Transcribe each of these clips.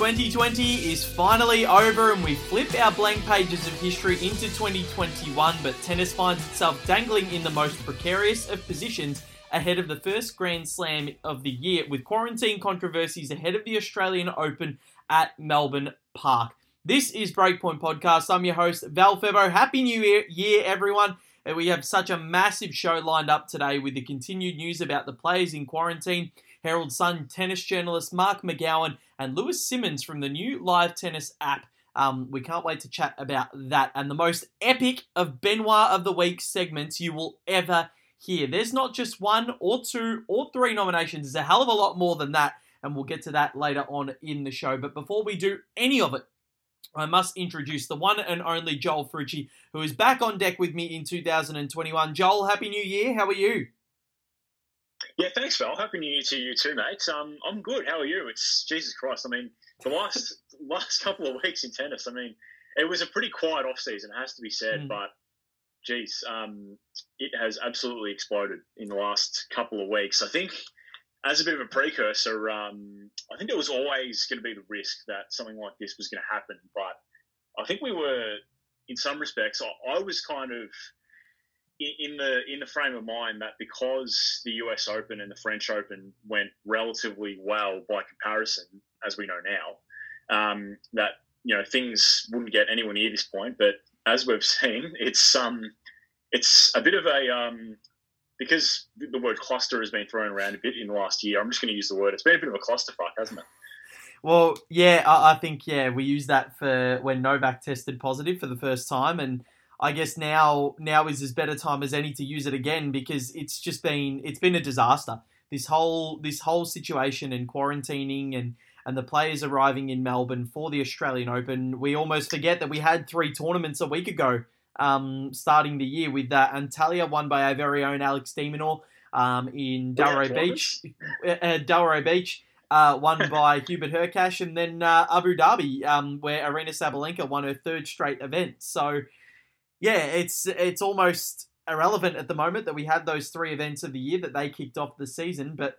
2020 is finally over and we flip our blank pages of history into 2021, but tennis finds itself dangling in the most precarious of positions ahead of the first Grand Slam of the year with quarantine controversies ahead of the Australian Open at Melbourne Park. This is Breakpoint Podcast. I'm your host, Val Febo. Happy New Year, year everyone. We have such a massive show lined up today with the continued news about the players in quarantine Herald Sun tennis journalist Mark McGowan, and Lewis Simmons from the new live tennis app. Um, we can't wait to chat about that and the most epic of Benoit of the Week segments you will ever hear. There's not just one or two or three nominations, there's a hell of a lot more than that, and we'll get to that later on in the show. But before we do any of it, I must introduce the one and only Joel Frucci, who is back on deck with me in 2021. Joel, Happy New Year. How are you? Yeah, thanks, Val. Happy New Year to you too, mate. Um, I'm good. How are you? It's Jesus Christ. I mean, the last last couple of weeks in tennis. I mean, it was a pretty quiet off season, it has to be said. Mm. But, geez, um, it has absolutely exploded in the last couple of weeks. I think, as a bit of a precursor, um, I think there was always going to be the risk that something like this was going to happen. But I think we were, in some respects, I, I was kind of in the in the frame of mind that because the US Open and the French Open went relatively well by comparison, as we know now, um, that you know things wouldn't get anywhere near this point. But as we've seen, it's um, it's a bit of a um, because the word cluster has been thrown around a bit in the last year. I'm just going to use the word. It's been a bit of a clusterfuck, hasn't it? Well, yeah, I, I think yeah we used that for when Novak tested positive for the first time and I guess now now is as better time as any to use it again because it's just been it's been a disaster. This whole this whole situation and quarantining and and the players arriving in Melbourne for the Australian Open. We almost forget that we had three tournaments a week ago, um, starting the year with that. Antalya won by our very own Alex de Minaur um, in Delray Beach. Uh, uh, Beach. Uh, won by Hubert Hurkacz, and then uh, Abu Dhabi, um, where Aryna Sabalenka won her third straight event. So yeah, it's it's almost irrelevant at the moment that we had those three events of the year that they kicked off the season. But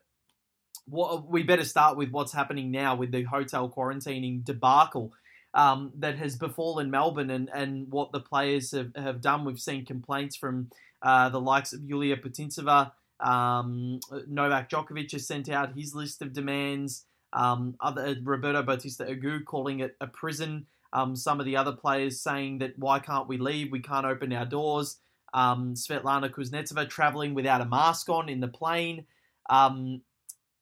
what we better start with what's happening now with the hotel quarantining debacle um, that has befallen Melbourne and, and what the players have, have done. We've seen complaints from uh, the likes of Yulia Putintseva. Um, Novak Djokovic has sent out his list of demands. Um, other Roberto Bautista Agut calling it a prison um, some of the other players saying that why can't we leave? We can't open our doors. Um, Svetlana Kuznetsova traveling without a mask on in the plane. Um,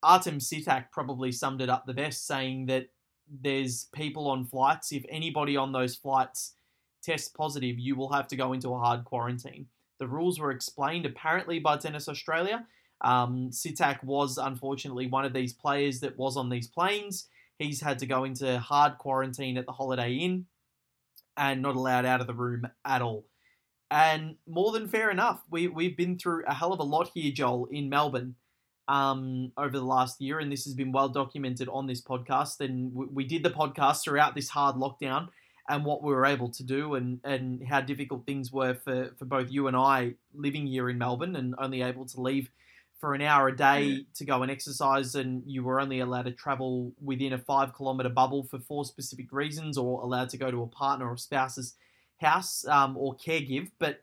Artem Sitak probably summed it up the best, saying that there's people on flights. If anybody on those flights tests positive, you will have to go into a hard quarantine. The rules were explained apparently by Tennis Australia. Um, Sitak was unfortunately one of these players that was on these planes. He's had to go into hard quarantine at the Holiday Inn and not allowed out of the room at all. And more than fair enough. We, we've been through a hell of a lot here, Joel, in Melbourne um, over the last year, and this has been well documented on this podcast. And we, we did the podcast throughout this hard lockdown and what we were able to do and, and how difficult things were for, for both you and I living here in Melbourne and only able to leave for an hour a day to go and exercise, and you were only allowed to travel within a five kilometre bubble for four specific reasons, or allowed to go to a partner or spouse's house um, or caregive. But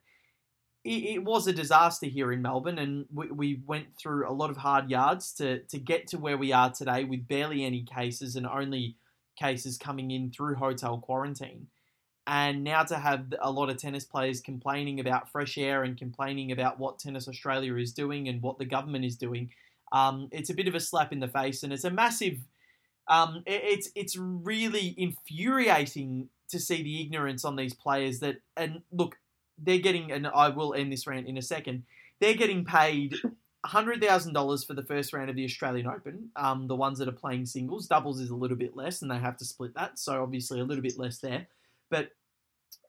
it, it, was a disaster here in Melbourne, and we, we went through a lot of hard yards to, to get to where we are today with barely any cases and only cases coming in through hotel quarantine and now to have a lot of tennis players complaining about fresh air and complaining about what Tennis Australia is doing and what the government is doing, um, it's a bit of a slap in the face, and it's a massive. Um, it's it's really infuriating to see the ignorance on these players that and look, they're getting and I will end this rant in a second. They're getting paid hundred thousand dollars for the first round of the Australian Open. Um, the ones that are playing singles, doubles is a little bit less, and they have to split that, so obviously a little bit less there but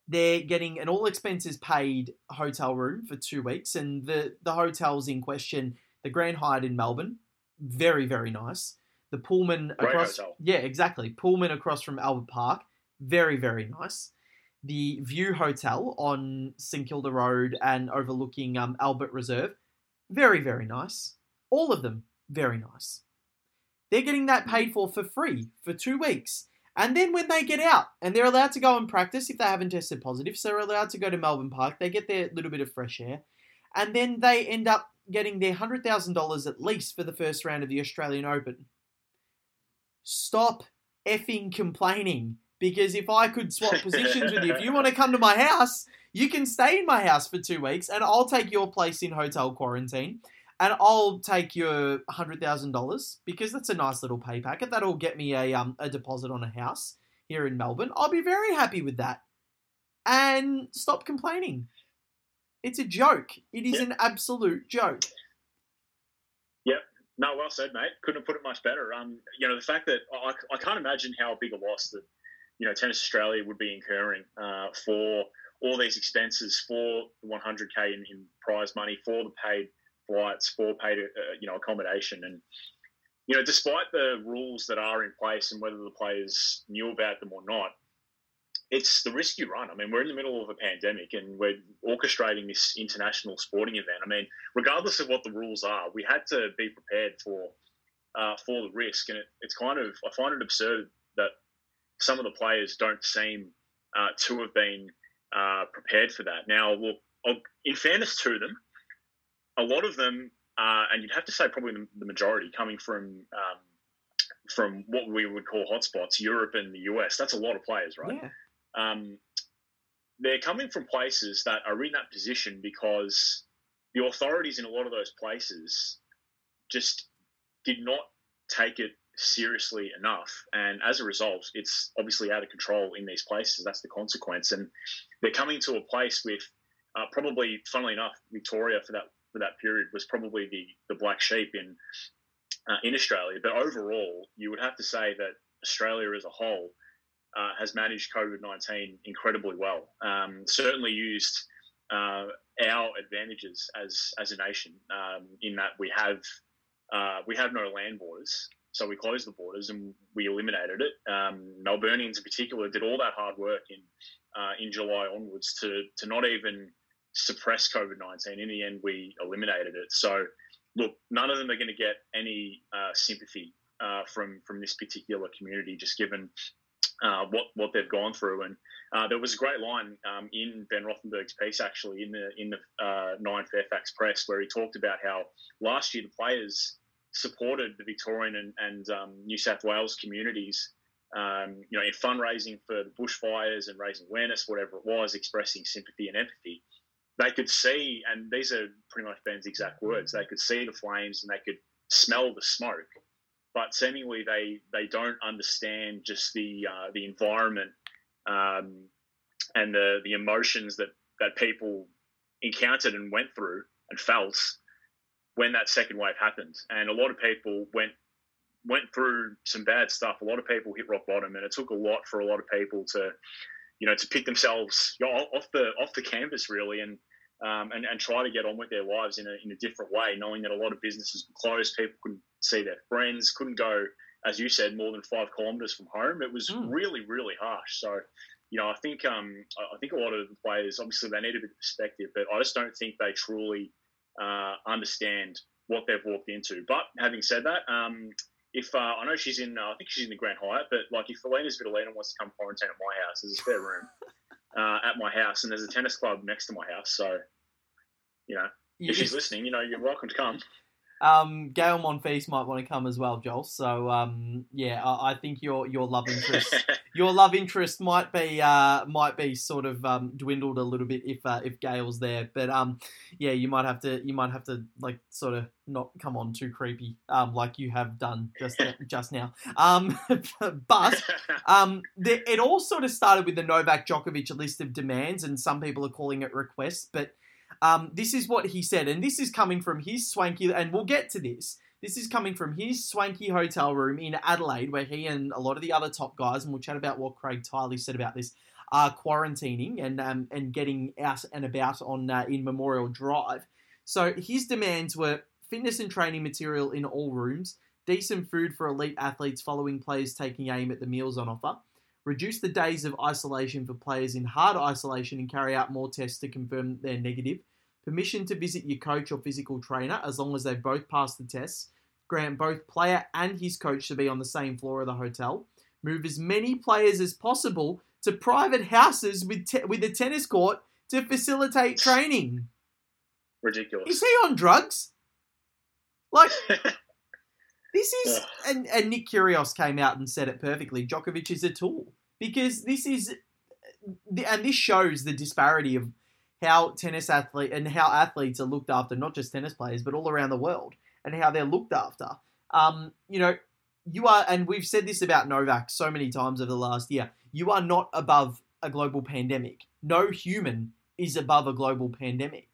they're getting an all expenses paid hotel room for two weeks, and the the hotels in question, the Grand Hyatt in Melbourne, very very nice. The Pullman Great across, hotel. yeah, exactly. Pullman across from Albert Park, very very nice. The View Hotel on St Kilda Road and overlooking um, Albert Reserve, very very nice. All of them very nice. They're getting that paid for for free for two weeks And then when they get out and they're allowed to go and practice if they haven't tested positive, so they're allowed to go to Melbourne Park, they get their little bit of fresh air, and then they end up getting their $100,000 at least for the first round of the Australian Open. Stop effing complaining. Because if I could swap positions with you, if you want to come to my house, you can stay in my house for two weeks and I'll take your place in hotel quarantine and I'll take your hundred thousand dollars because that's a nice little pay packet. That'll get me a um a deposit on a house here in Melbourne. I'll be very happy with that. And stop complaining. It's a joke. It is yep. an absolute joke. Yep. No, well said, mate. Couldn't have put it much better. Um, you know, the fact that I, I can't imagine how big a loss that you know Tennis Australia would be incurring uh, for all these expenses for the 100k in, in prize money, for the paid flights, for paid uh, you know accommodation, and you know despite the rules that are in place and whether the players knew about them or not, it's the risk you run. I mean, we're in the middle of a pandemic and we're orchestrating this international sporting event. I mean, regardless of what the rules are, we had to be prepared for uh, for the risk, and it, it's kind of I find it absurd that some of the players don't seem uh, to have been uh, prepared for that. Now, look, in fairness to them, a lot of them, uh, and you'd have to say probably the, majority, coming from um, from what we would call hotspots, Europe and the US. That's a lot of players, right? Yeah. Um, they're coming from places that are in that position because the authorities in a lot of those places just did not take it seriously enough. And as a result, it's obviously out of control in these places. That's the consequence. And they're coming to a place with uh, probably, funnily enough, Victoria for that for that period was probably the the black sheep in uh, in Australia. But overall, you would have to say that Australia as a whole uh, has managed COVID nineteen incredibly well. Um, certainly used uh, our advantages as as a nation um, in that we have uh, we have no land borders. So we closed the borders and we eliminated it. Um, Melburnians in particular did all that hard work in uh, in July onwards to to not even suppress COVID nineteen. In the end, we eliminated it. So look, none of them are going to get any uh, sympathy uh, from from this particular community, just given uh, what what they've gone through. And uh, there was a great line um, in Ben Rothenberg's piece, actually, in the in the uh, Nine Fairfax Press, where he talked about how last year the players supported the Victorian and, and um, New South Wales communities, um, you know, in fundraising for the bushfires and raising awareness, whatever it was, expressing sympathy and empathy. They could see, and these are pretty much Ben's exact words. They could see the flames and they could smell the smoke, but seemingly they they don't understand just the uh, the environment um, and the the emotions that that people encountered and went through and felt when that second wave happened, and a lot of people went went through some bad stuff. A lot of people hit rock bottom, and it took a lot for a lot of people to, you know, to pick themselves off the off the canvas really, and um, and and try to get on with their lives in a in a different way, knowing that a lot of businesses were closed, people couldn't see their friends, couldn't go, as you said, more than five kilometers from home. It was mm. really really harsh. So. You know, I think um, I think a lot of the players obviously they need a bit of perspective, but I just don't think they truly uh, understand what they've walked into. But having said that, um, if uh, I know she's in, uh, I think she's in the Grand Hyatt, but like if Elina's Svitolina wants to come quarantine at my house, there's a spare room uh, at my house, and there's a tennis club next to my house. So, you know, if she's listening, you know, you're welcome to come. Um, Gael Monfils might want to come as well, Joel. So um, yeah, I, I, think your your love interest your love interest might be uh, might be sort of um, dwindled a little bit if uh, if Gael's there. But um, yeah, you might have to you might have to like sort of not come on too creepy um, like you have done just just now. Um, but um, the, it all sort of started with the Novak Djokovic list of demands, and some people are calling it requests, but um, this is what he said, and this is coming from his swanky, and we'll get to this. This is coming from his swanky hotel room in Adelaide, where he and a lot of the other top guys, and we'll chat about what Craig Tiley said about this, are quarantining and um, and getting out and about on uh, in Memorial Drive. So his demands were fitness and training material in all rooms, decent food for elite athletes following players taking aim at the meals on offer, reduce the days of isolation for players in hard isolation and carry out more tests to confirm they're negative, permission to visit your coach or physical trainer as long as they both pass the tests, grant both player and his coach to be on the same floor of the hotel, move as many players as possible to private houses with te- with a tennis court to facilitate training. Ridiculous. Is he on drugs? Like this is and, and Nick Kyrgios came out and said it perfectly. Djokovic is a tool because this is and this shows the disparity of how tennis athlete and how athletes are looked after, not just tennis players, but all around the world, and how they're looked after. Um, you know, you are, and we've said this about Novak so many times over the last year. You are not above a global pandemic. No human is above a global pandemic.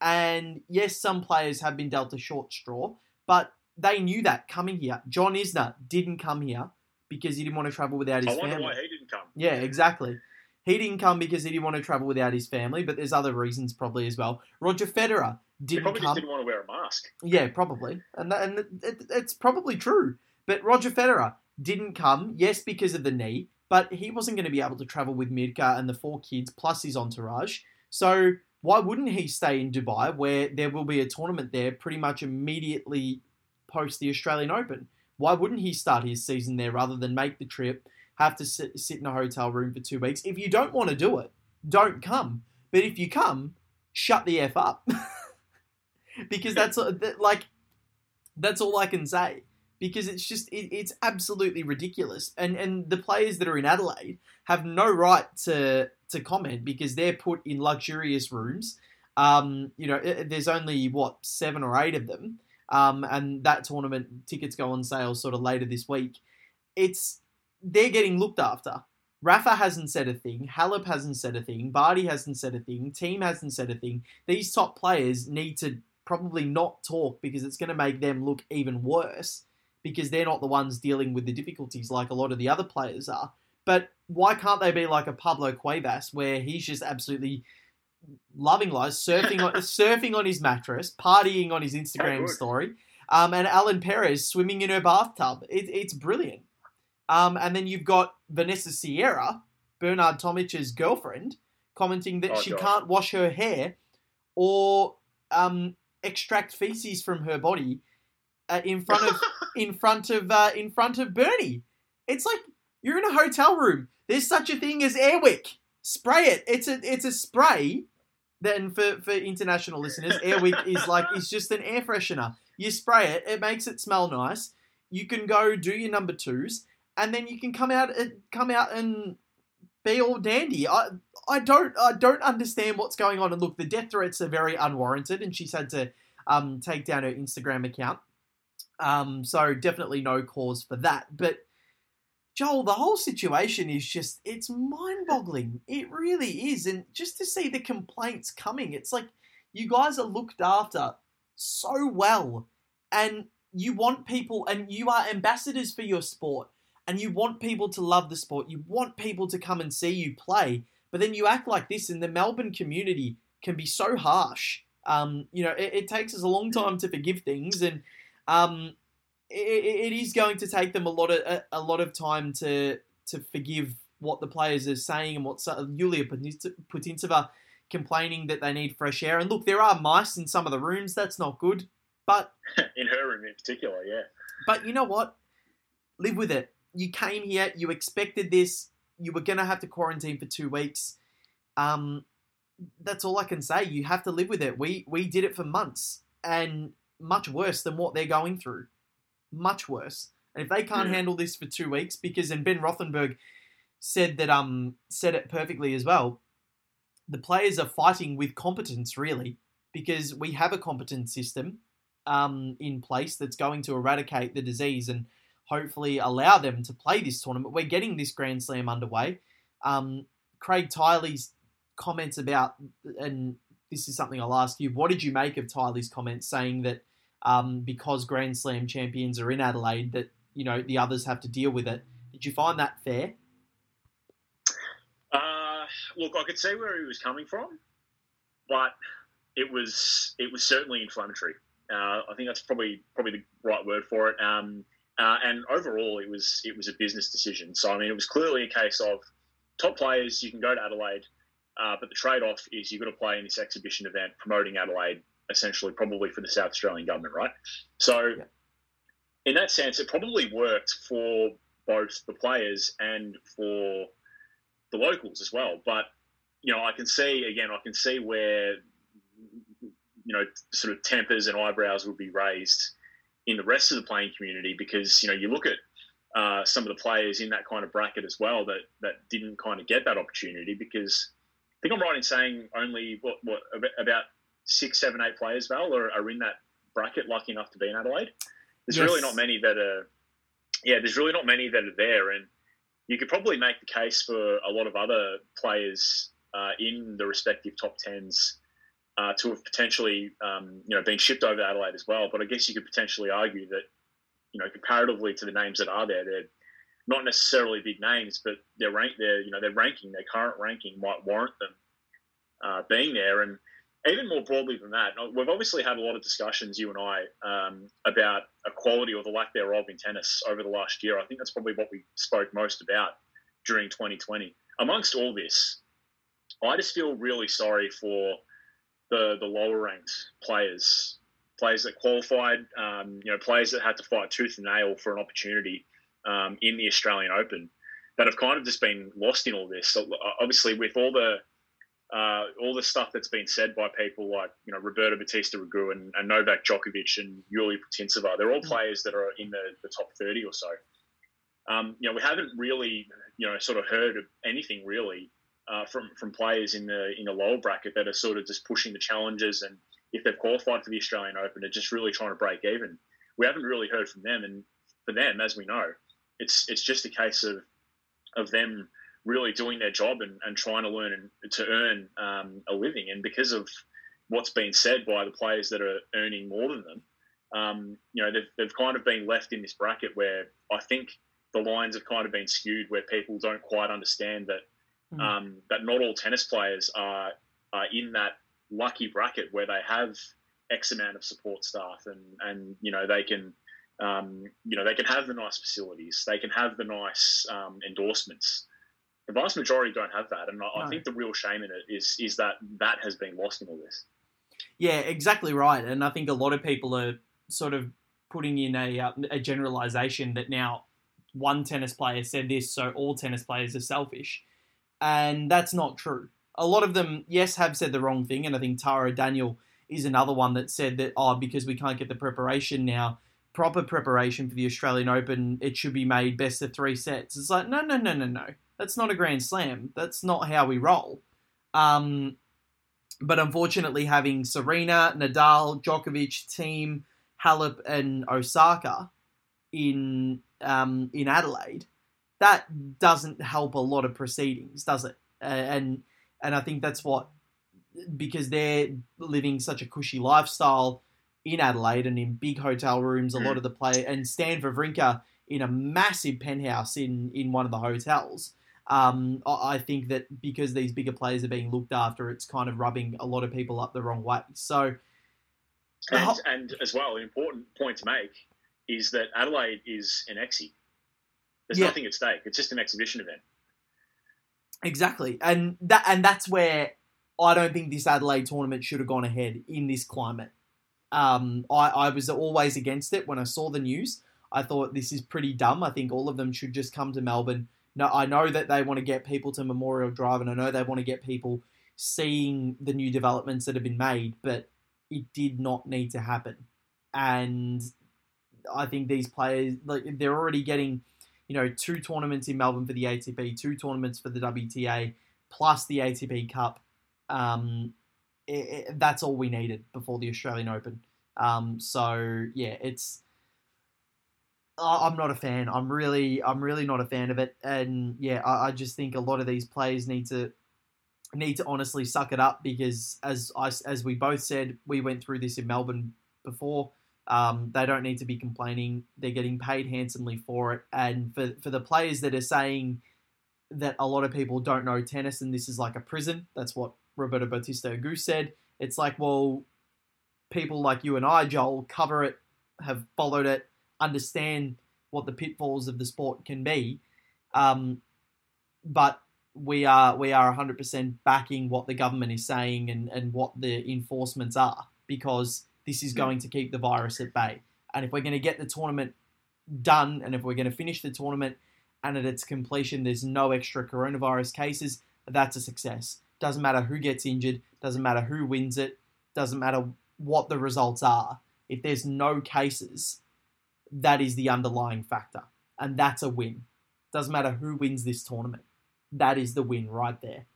And yes, some players have been dealt a short straw, but they knew that coming here. John Isner didn't come here because he didn't want to travel without his I wonder family. why he didn't come. Yeah, exactly. He didn't come because he didn't want to travel without his family, but there's other reasons probably as well. Roger Federer didn't probably just come. didn't want to wear a mask. Yeah, probably, and that, and it, it's probably true. But Roger Federer didn't come, yes, because of the knee, but he wasn't going to be able to travel with Mirka and the four kids plus his entourage. So why wouldn't he stay in Dubai, where there will be a tournament there pretty much immediately post the Australian Open? Why wouldn't he start his season there rather than make the trip, have to sit, sit in a hotel room for two weeks? If you don't want to do it, don't come. But if you come, shut the f up, because that's like that's all I can say. Because it's just it, it's absolutely ridiculous, and and the players that are in Adelaide have no right to to comment because they're put in luxurious rooms. Um, you know, there's only what seven or eight of them, um, and that tournament tickets go on sale sort of later this week. It's they're getting looked after. Rafa hasn't said a thing. Halep hasn't said a thing. Barty hasn't said a thing. Thiem hasn't said a thing. These top players need to probably not talk because it's going to make them look even worse because they're not the ones dealing with the difficulties like a lot of the other players are. But why can't they be like a Pablo Cuevas where he's just absolutely loving life, surfing on surfing on his mattress, partying on his Instagram story, um, and Ellen Perez swimming in her bathtub? It, it's brilliant. Um, and then you've got Vanessa Sierra, Bernard Tomic's girlfriend, commenting that Oh, she God. can't wash her hair or um, extract feces from her body uh, in front of in front of uh, in front of Bernie. It's like you're in a hotel room. There's such a thing as Airwick. Spray it. It's a it's a spray. Then for for international listeners, Airwick is like it's just an air freshener. You spray it. It makes it smell nice. You can go do your number twos, and then you can come out and come out and be all dandy. I I don't I don't understand what's going on. And look, the death threats are very unwarranted, and she's had to um, take down her Instagram account. Um, so definitely no cause for that. But Joel, the whole situation is just it's mind-boggling. It really is. And just to see the complaints coming, it's like you guys are looked after so well and you want people and you are ambassadors for your sport and you want people to love the sport. You want people to come and see you play. But then you act like this and the Melbourne community can be so harsh. Um, you know, it, it takes us a long time to forgive things and um, it, it is going to take them a lot of a, a lot of time to to forgive what the players are saying and what Yulia Putintseva complaining that they need fresh air. And look, there are mice in some of the rooms. That's not good. But in her room in particular, yeah. but you know what? Live with it. You came here. You expected this. You were gonna have to quarantine for two weeks. Um, that's all I can say. You have to live with it. We we did it for months and much worse than what they're going through. Much worse. And if they can't Yeah. handle this for two weeks, because and Ben Rothenberg said that um said it perfectly as well. The players are fighting with competence really because we have a competent system um, in place that's going to eradicate the disease and hopefully allow them to play this tournament. We're getting this Grand Slam underway. Um, Craig Tiley's comments about, and this is something I'll ask you, what did you make of Tiley's comments saying that um, because Grand Slam champions are in Adelaide, that you know the others have to deal with it? Did you find that fair? Uh, look, I could see where he was coming from, but it was it was certainly inflammatory. Uh, I think that's probably probably the right word for it. Um, uh, and overall, it was it was a business decision. So I mean, it was clearly a case of top players. You can go to Adelaide, uh, but the trade off is you've got to play in this exhibition event promoting Adelaide, essentially, probably for the South Australian government, right? So, Yeah. in that sense, it probably worked for both the players and for the locals as well. But you know, I can see again, I can see where you know sort of tempers and eyebrows will be raised in the rest of the playing community because you know you look at uh, some of the players in that kind of bracket as well that that didn't kind of get that opportunity because I think I'm right in saying only what what about six, seven, eight players, Val, are, are in that bracket lucky enough to be in Adelaide. There's yes. really not many that are. Yeah, there's really not many that are there, and you could probably make the case for a lot of other players uh, in the respective top tens uh, to have potentially um, you know been shipped over to Adelaide as well. But I guess you could potentially argue that you know comparatively to the names that are there, they're not necessarily big names, but their rank, their you know their ranking, their current ranking might warrant them uh, being there. And even more broadly than that, we've obviously had a lot of discussions, you and I, um, about equality or the lack thereof in tennis over the last year. I think that's probably what we spoke most about during 2020. Amongst all this, I just feel really sorry for the the lower ranked players, players that qualified, um, you know, players that had to fight tooth and nail for an opportunity um, in the Australian Open, that have kind of just been lost in all this. So obviously, with all the uh, all the stuff that's been said by people like you know Roberto Bautista Agut and, and, Novak Djokovic and Yulia Putintseva, they're all mm. players that are in the, the top 30 or so. Um, you know, we haven't really you know sort of heard of anything really uh, from from players in the in the lower bracket that are sort of just pushing the challenges and if they've qualified for the Australian Open, they're just really trying to break even. We haven't really heard from them, and for them, as we know, it's it's just a case of of them really doing their job and, and trying to learn and to earn um, a living. And because of what's been said by the players that are earning more than them, um, you know, they've, they've kind of been left in this bracket where I think the lines have kind of been skewed where people don't quite understand that mm. um, that not all tennis players are, are in that lucky bracket where they have X amount of support staff and, and you know, they can um, you know, they can have the nice facilities, they can have the nice um, endorsements, the vast majority don't have that, and I, no. I think the real shame in it is is that that has been lost in all this. Yeah, exactly right, and I think a lot of people are sort of putting in a uh, a generalization that now one tennis player said this, so all tennis players are selfish, and that's not true. A lot of them, yes, have said the wrong thing, and I think Taro Daniel is another one that said that oh, because we can't get the preparation now, proper preparation for the Australian Open, it should be made best of three sets. It's like no, no, no, no, no. That's not a grand slam. That's not how we roll. Um, but unfortunately, having Serena, Nadal, Djokovic, Thiem, Halep, and Osaka in um, in Adelaide, that doesn't help a lot of proceedings, does it? And and I think that's what because they're living such a cushy lifestyle in Adelaide and in big hotel rooms. A lot mm. of the play and Stan Wawrinka in a massive penthouse in in one of the hotels. Um, I think that because these bigger players are being looked after, it's kind of rubbing a lot of people up the wrong way. So, and, and as well, an important point to make is that Adelaide is an exi. There's yeah. nothing at stake. It's just an exhibition event. Exactly, and that and that's where I don't think this Adelaide tournament should have gone ahead in this climate. Um, I, I was always against it when I saw the news. I thought this is pretty dumb. I think all of them should just come to Melbourne no, I know that they want to get people to Memorial Drive, and I know they want to get people seeing the new developments that have been made, but it did not need to happen. And I think these players, like, they're already getting, you know, two tournaments in Melbourne for the ATP, two tournaments for the WTA, plus the ATP Cup. Um, it, it, that's all we needed before the Australian Open. Um, so yeah, it's I'm not a fan. I'm really, I'm really not a fan of it. And yeah, I, I, just think a lot of these players need to need to honestly suck it up because, as I, as we both said, we went through this in Melbourne before. Um, they don't need to be complaining. They're getting paid handsomely for it. And for for the players that are saying that a lot of people don't know tennis and this is like a prison, that's what Roberto Bautista Agut said. It's like, well, people like you and I, Joel, cover it, have followed it understand what the pitfalls of the sport can be. Um, but we are we are 100% backing what the government is saying and, and what the enforcements are because this is going to keep the virus at bay. And if we're going to get the tournament done and if we're going to finish the tournament and at its completion there's no extra coronavirus cases, that's a success. Doesn't matter who gets injured, doesn't matter who wins it, doesn't matter what the results are. If there's no cases, that is the underlying factor. And that's a win. Doesn't matter who wins this tournament. That is the win right there.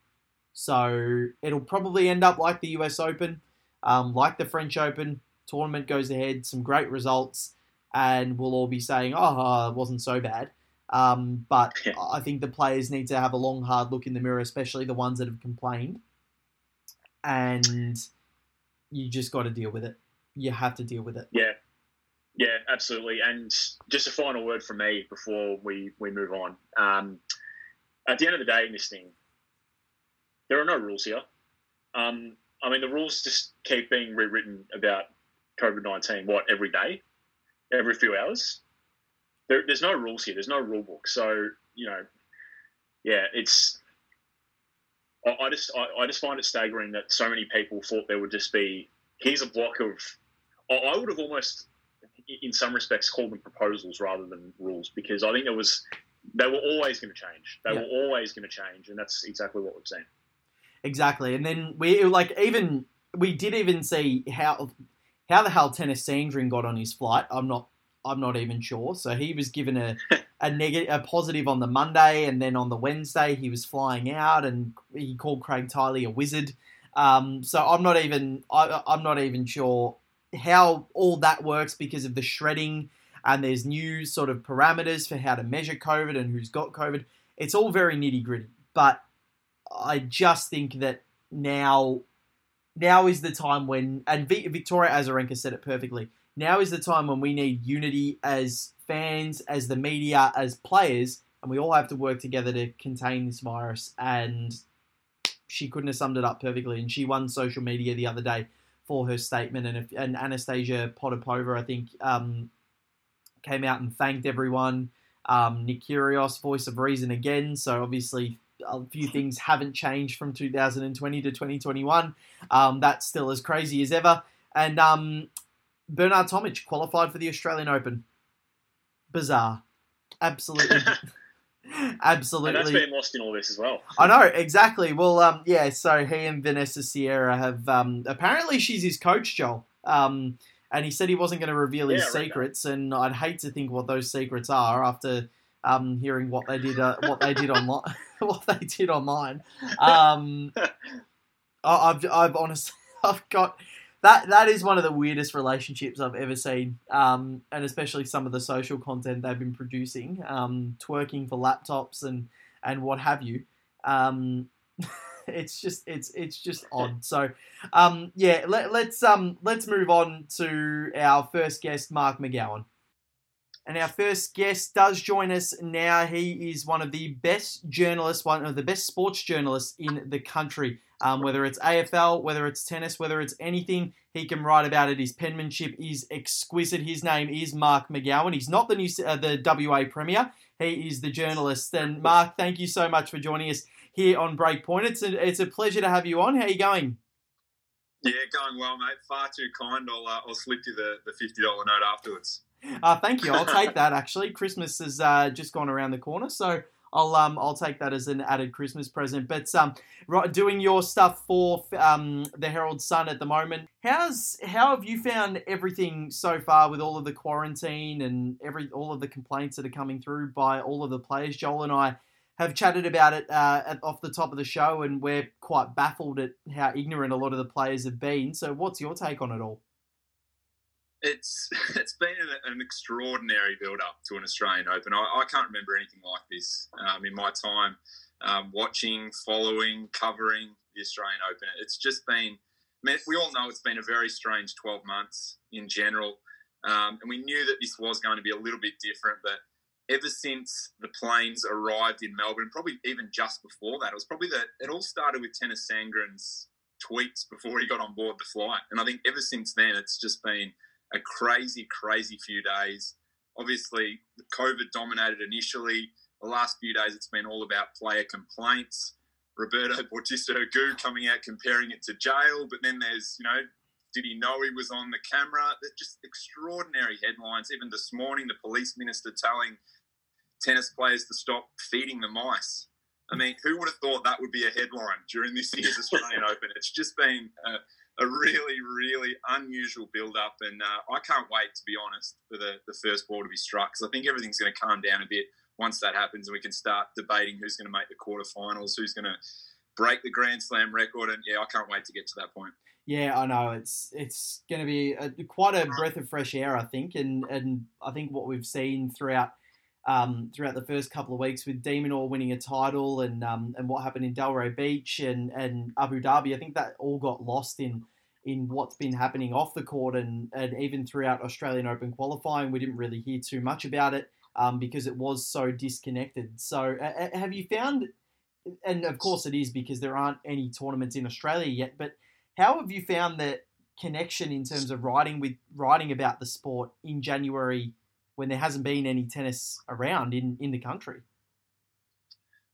So it'll probably end up like the US Open, um, like the French Open. Tournament goes ahead, some great results, and we'll all be saying, oh, it wasn't so bad. Um, but. I think the players need to have a long, hard look in the mirror, especially the ones that have complained. And you just got to deal with it. You have to deal with it. Yeah. Yeah, absolutely. And just a final word from me before we, we move on. Um, at the end of the day, in this thing, there are no rules here. Um, I mean, the rules just keep being rewritten about COVID 19, what, every day, every few hours? There, there's no rules here. There's no rule book. So, you know, yeah, it's. I, I just I, I, just find it staggering that so many people thought there would just be here's a block of. I, I would have almost, in some respects, called them proposals rather than rules because I think there was they were always going to change. They yeah. were always going to change, and that's exactly what we've seen. Exactly, and then we like even we did even see how how the hell Tennys Sandgren got on his flight. I'm not I'm not even sure. So he was given a a negative, a positive on the Monday, and then on the Wednesday he was flying out, and he called Craig Tiley a wizard. Um, so I'm not even I, I'm not even sure how all that works because of the shredding, and there's new sort of parameters for how to measure COVID and who's got COVID. It's all very nitty gritty, but I just think that now now is the time when and Victoria Azarenka said it perfectly. Now is the time when we need unity as fans, as the media, as players, and we all have to work together to contain this virus. And she couldn't have summed it up perfectly. And she won social media the other day for her statement. And, if, and Anastasia Potapova, I think, um, came out and thanked everyone. Um, Nick Kyrgios, voice of reason again. So obviously a few things haven't changed from 2020 to 2021. Um, that's still as crazy as ever. And um, Bernard Tomic qualified for the Australian Open. Bizarre. Absolutely. Absolutely. And that's been lost in all this as well. I know, exactly. Well, um, yeah, so he and Vanessa Sierra have, um, apparently she's his coach, Joel. Um, and he said he wasn't going to reveal his yeah, secrets, and I'd hate to think what those secrets are after um, hearing what they did, uh, what they did online, what they did online. Um, I've, I've honestly, I've got that that is one of the weirdest relationships I've ever seen, um, and especially some of the social content they've been producing, um, twerking for laptops and and what have you. Um, it's just it's it's just odd. So, um, yeah, let, let's um let's move on to our first guest, Mark McGowan. And our first guest does join us now. He is one of the best journalists, one of the best sports journalists in the country. Um, whether it's AFL, whether it's tennis, whether it's anything, he can write about it. His penmanship is exquisite. His name is Mark McGowan. He's not the new uh, the WA Premier. He is the journalist. And Mark, thank you so much for joining us here on Breakpoint. It's a, it's a pleasure to have you on. How are you going? Yeah, going well, mate. Far too kind. I'll, uh, I'll slip you the, the $50 note afterwards. Uh, thank you. I'll take that. Actually, Christmas has uh, just gone around the corner, so I'll um I'll take that as an added Christmas present. But um, doing your stuff for um the Herald Sun at the moment. How's how have you found everything so far with all of the quarantine and every all of the complaints that are coming through by all of the players? Joel and I have chatted about it uh, at, off the top of the show, and we're quite baffled at how ignorant a lot of the players have been. So, what's your take on it all? It's it's been an, extraordinary build up to an Australian Open. I, I can't remember anything like this um, in my time um, watching, following, covering the Australian Open. It's just been. I mean, we all know it's been a very strange 12 months in general, um, and we knew that this was going to be a little bit different. But ever since the planes arrived in Melbourne, probably even just before that, it was probably that it all started with Tennys Sandgren's tweets before he got on board the flight, and I think ever since then it's just been a crazy, crazy few days. Obviously, COVID dominated initially. The last few days, it's been all about player complaints. Roberto Bautista Agut coming out comparing it to jail, but then there's, you know, did he know he was on the camera? They're just extraordinary headlines. Even this morning, the police minister telling tennis players to stop feeding the mice. I mean, who would have thought that would be a headline during this year's Australian Open? It's just been a, a really, really unusual build up, and uh, I can't wait, to be honest, for the, the first ball to be struck because I think everything's going to calm down a bit once that happens and we can start debating who's going to make the quarterfinals, who's going to break the Grand Slam record, and yeah, I can't wait to get to that point. Yeah, I know it's it's going to be a, quite a breath of fresh air, I think, and and I think what we've seen throughout um, throughout the first couple of weeks with De Minaur winning a title and um, and what happened in Delray Beach and, and Abu Dhabi, I think that all got lost in in what's been happening off the court and, and even throughout Australian Open qualifying, we didn't really hear too much about it um, because it was so disconnected. So uh, have you found, and of course it is because there aren't any tournaments in Australia yet, but how have you found that connection in terms of writing with writing about the sport in January when there hasn't been any tennis around in, in the country?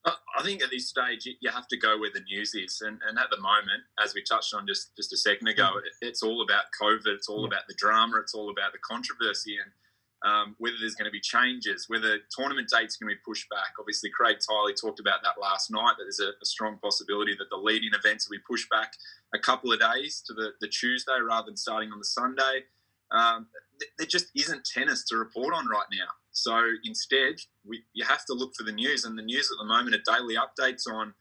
I think at this stage you have to go where the news is, and, and at the moment, as we touched on just, just a second ago, mm. it's all about COVID, it's all yeah. about the drama, it's all about the controversy, and um, whether there's going to be changes, whether tournament dates going to be pushed back. Obviously, Craig Tiley talked about that last night. That there's a, a strong possibility that the leading events will be pushed back a couple of days to the, the Tuesday rather than starting on the Sunday. Um, there just isn't tennis to report on right now. So instead, we, you have to look for the news, and the news at the moment are daily updates on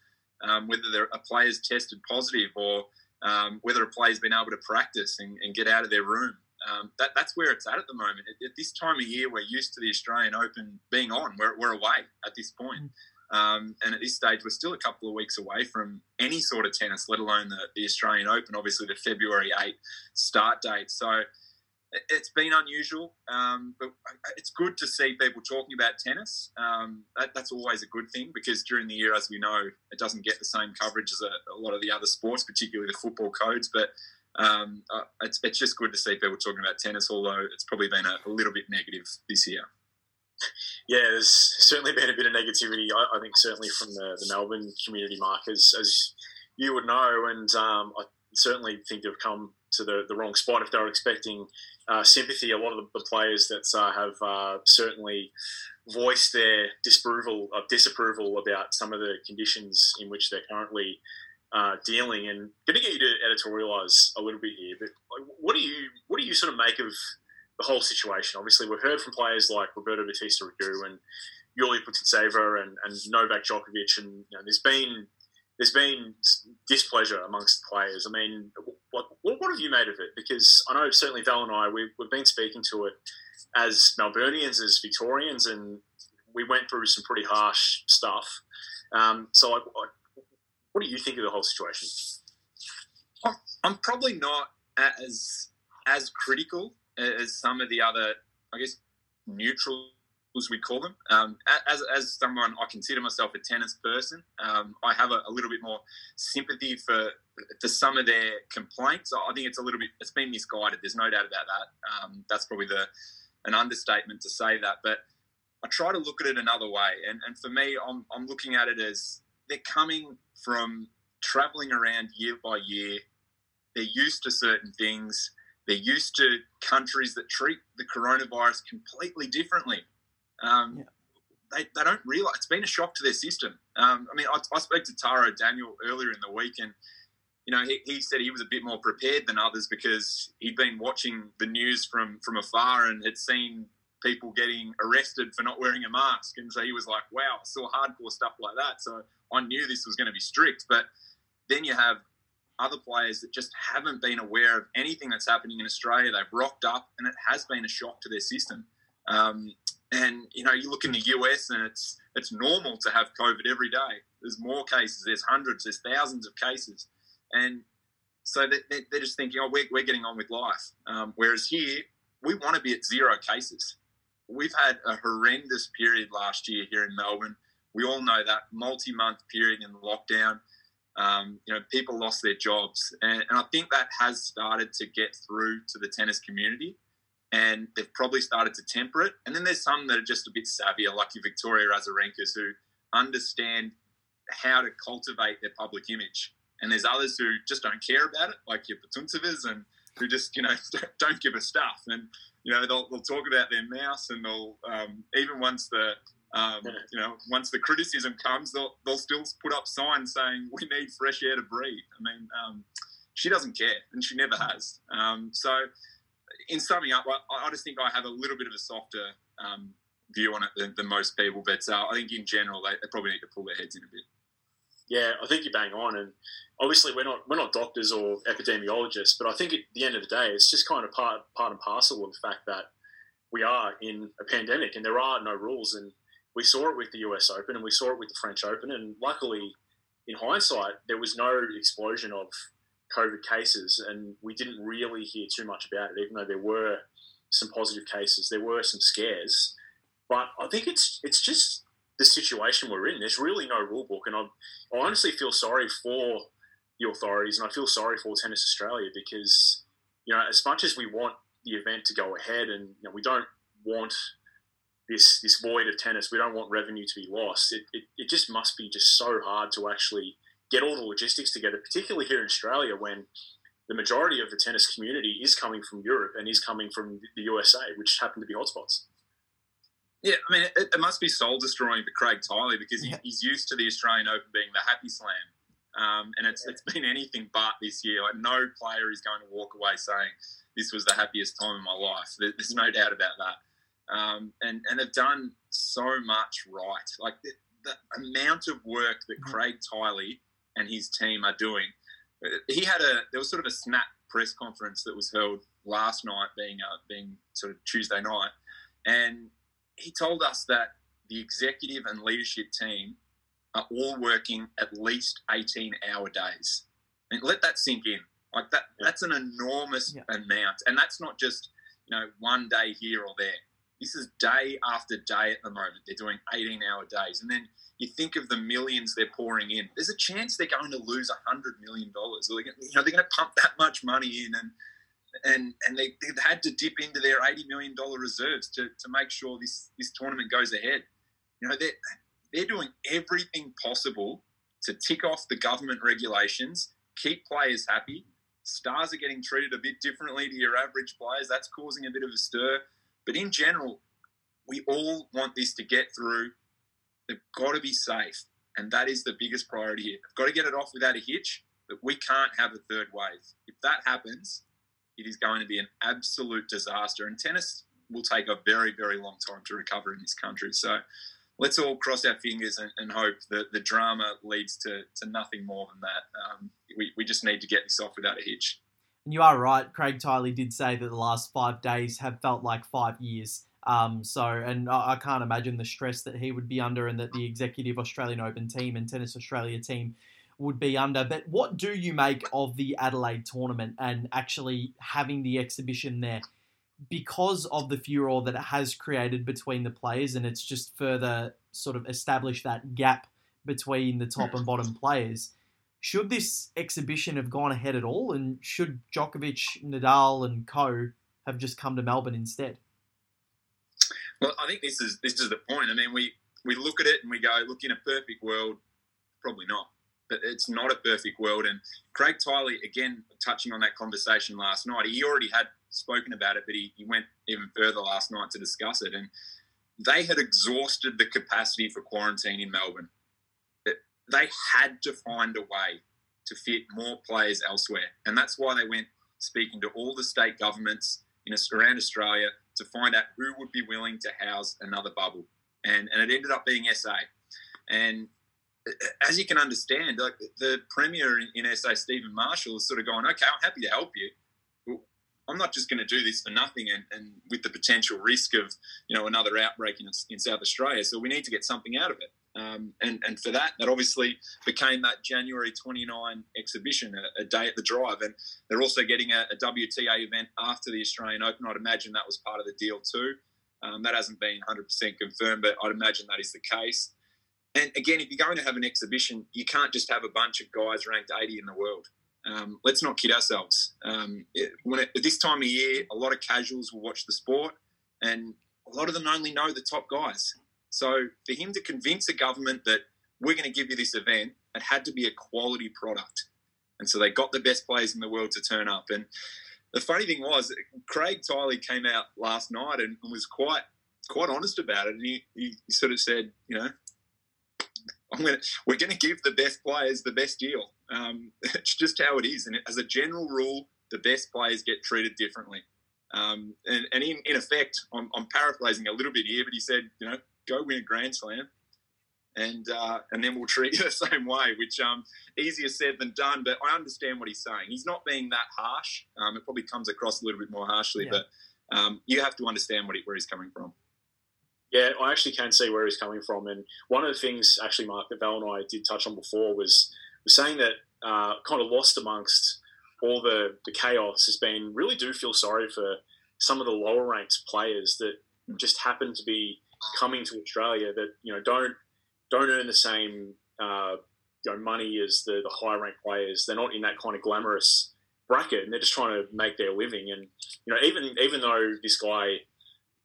um, whether are players tested positive or um, whether a player's been able to practice and, and get out of their room. Um, that, that's where it's at at the moment. At, at, this time of year, we're used to the Australian Open being on. We're, we're away at this point. Um, and at this stage, we're still a couple of weeks away from any sort of tennis, let alone the, the Australian Open, obviously the February 8 start date. So it's been unusual, um, but it's good to see people talking about tennis. Um, that, that's always a good thing because during the year, as we know, it doesn't get the same coverage as a, a lot of the other sports, particularly the football codes. But um, uh, it's, it's just good to see people talking about tennis, although it's probably been a, a, little bit negative this year. Yeah, there's certainly been a bit of negativity. I, I think certainly from the, the Melbourne community markers, as you would know, and um, I certainly think they've come to the, the wrong spot if they were expecting uh, sympathy. A lot of the, players that uh, have uh, certainly voiced their disapproval, uh, disapproval about some of the conditions in which they're currently uh, dealing. And going to get you to editorialise a little bit here, but what do you what do you sort of make of the whole situation? Obviously, we've heard from players like Roberto Bautista Agut and Yulia Putintseva and, and Novak Djokovic, and you know, there's been there's been displeasure amongst the players. I mean, what, what, what have you made of it? Because I know certainly Val and I, we've, we've been speaking to it as Melburnians, as Victorians, and we went through some pretty harsh stuff. Um, so, what do you think of the whole situation? I'm probably not as as critical as some of the other, I guess, neutral as we call them. Um, as, as someone, I consider myself a tennis person. Um, I have a, a, little bit more sympathy for for some of their complaints. I think it's a little bit, it's been misguided. There's no doubt about that. Um, that's probably the an understatement to say that. But I try to look at it another way. And, and for me, I'm, I'm looking at it as they're coming from traveling around year by year. They're used to certain things. They're used to countries that treat the coronavirus completely differently. Um, yeah. they, they don't realize it's been a shock to their system. Um, I mean, I, I, spoke to Taro Daniel earlier in the week, and you know, he, he said he was a bit more prepared than others because he'd been watching the news from from afar and had seen people getting arrested for not wearing a mask, and so he was like, "Wow, I saw hardcore stuff like that." So I knew this was going to be strict, but then you have other players that just haven't been aware of anything that's happening in Australia. They've rocked up, and it has been a shock to their system. Um, and you know, you look in the US, and it's it's normal to have COVID every day. There's more cases. There's hundreds. There's thousands of cases, and so they're just thinking, oh, we're, we're getting on with life. Um, whereas here, we want to be at zero cases. We've had a horrendous period last year here in Melbourne. We all know that multi-month period in lockdown. Um, you know, people lost their jobs, and, and I think that has started to get through to the tennis community and they've probably started to temper it. And then there's some that are just a bit savvier, like your Victoria Azarenkas, who understand how to cultivate their public image. And there's others who just don't care about it, like your Putintsevas, and who just, you know, don't give a stuff. And, you know, they'll, they'll talk about their mouse and they'll, um, even once the Um, you know, once the criticism comes, they'll, they'll still put up signs saying we need fresh air to breathe. I mean, um, she doesn't care, and she never has. Um, so, in summing up, I, I, just think I have a little bit of a softer um, view on it than, than most people. But uh, I think in general, they, they, probably need to pull their heads in a bit. Yeah, I think you bang on, and obviously we're not we're not doctors or epidemiologists, but I think at the end of the day, it's just kind of part part and parcel of the fact that we are in a pandemic and there are no rules. And we saw it with the US Open and we saw it with the French Open, and luckily, in hindsight, there was no explosion of COVID cases, and we didn't really hear too much about it, even though there were some positive cases, there were some scares. But I think it's it's just the situation we're in. There's really no rule book, and I, I honestly feel sorry for the authorities, and I feel sorry for Tennis Australia because you know as much as we want the event to go ahead, and you know we don't want this this void of tennis, we don't want revenue to be lost. It, it, it just must be just so hard to actually get all the logistics together, particularly here in Australia when the majority of the tennis community is coming from Europe and is coming from the USA, which happen to be hotspots. Yeah, I mean, it, it must be soul destroying for Craig Tiley because yeah. he's used to the Australian Open being the happy slam. Um, and it's, it's been anything but this year. Like, no player is going to walk away saying, This was the happiest time of my life. There's no doubt about that. Um, and, and they've done so much right. Like, the, the amount of work that mm-hmm. Craig Tiley and his team are doing. He had a, there was sort of a snap press conference that was held last night, being, uh, being sort of Tuesday night. And he told us that the executive and leadership team are all working at least 18 hour days. And let that sink in. Like that, that's an enormous yeah. amount. And that's not just, you know, one day here or there. This is day after day at the moment. They're doing 18 hour days. And then you think of the millions they're pouring in. There's a chance they're going to lose a $100 million. Or you know, they're going to pump that much money in and and and they, have had to dip into their eighty million dollar reserves to, to make sure this this tournament goes ahead. You know, they're they're doing everything possible to tick off the government regulations, keep players happy. Stars are getting treated a bit differently to your average players. That's causing a bit of a stir. But in general, we all want this to get through. They've got to be safe. And that is the biggest priority here. They've got to get it off without a hitch, but we can't have a third wave. If that happens, it is going to be an absolute disaster. And tennis will take a very, very long time to recover in this country. So let's all cross our fingers and, and hope that the drama leads to, to nothing more than that. Um, we, we just need to get this off without a hitch. And you are right. Craig Tiley did say that the last five days have felt like five years. Um, so, and I, I can't imagine the stress that he would be under, and that the executive Australian Open team and Tennis Australia team would be under. But what do you make of the Adelaide tournament and actually having the exhibition there? Because of the furor that it has created between the players, and it's just further sort of established that gap between the top and bottom players. Should this exhibition have gone ahead at all, and should Djokovic, Nadal, and co have just come to Melbourne instead? Well, I think this is this is the point. I mean, we we look at it and we go, look, in a perfect world, probably not but it's not a perfect world. And Craig Tiley, again, touching on that conversation last night, he already had spoken about it, but he, he went even further last night to discuss it. And they had exhausted the capacity for quarantine in Melbourne. They had to find a way to fit more players elsewhere. And that's why they went speaking to all the state governments in around Australia to find out who would be willing to house another bubble. And, and it ended up being SA. And uh, as you can understand, like the premier in, SA, Stephen Marshall, is sort of going, okay, I'm happy to help you. I'm not just going to do this for nothing and, and, with the potential risk of, you know, another outbreak in, in South Australia. So we need to get something out of it. Um, and, and for that, that obviously became that January 29 exhibition, a, a day at the drive. And they're also getting a, a, WTA event after the Australian Open. I'd imagine that was part of the deal too. Um, that hasn't been 100% confirmed, but I'd imagine that is the case. And again, if you're going to have an exhibition, you can't just have a bunch of guys ranked 80 in the world. Um, let's not kid ourselves. Um, it, when it, at this time of year, a lot of casuals will watch the sport, and a lot of them only know the top guys. So for him to convince a government that we're going to give you this event, it had to be a quality product. And so they got the best players in the world to turn up. And the funny thing was, Craig Tiley came out last night and was quite quite honest about it, and he, he sort of said, you know, Gonna, we're going to give the best players the best deal. Um, it's just how it is. And as a general rule, the best players get treated differently. Um, and, and in, in effect, I'm, I'm, paraphrasing a little bit here, but he said, you know, go win a Grand Slam, and uh, and then we'll treat you the same way. Which um, easier said than done, but I understand what he's saying. He's not being that harsh. Um, it probably comes across a little bit more harshly, yeah. but um, you have to understand what he, where he's coming from. Yeah, I actually can see where he's coming from, and one of the things, actually, Marc, that Val and I did touch on before was was saying that uh, kind of lost amongst all the the chaos has been really do feel sorry for some of the lower ranked players that just happen to be coming to Australia that you know don't don't earn the same uh, you know money as the, the high ranked players. They're not in that kind of glamorous bracket, and they're just trying to make their living. And you know, even even though this guy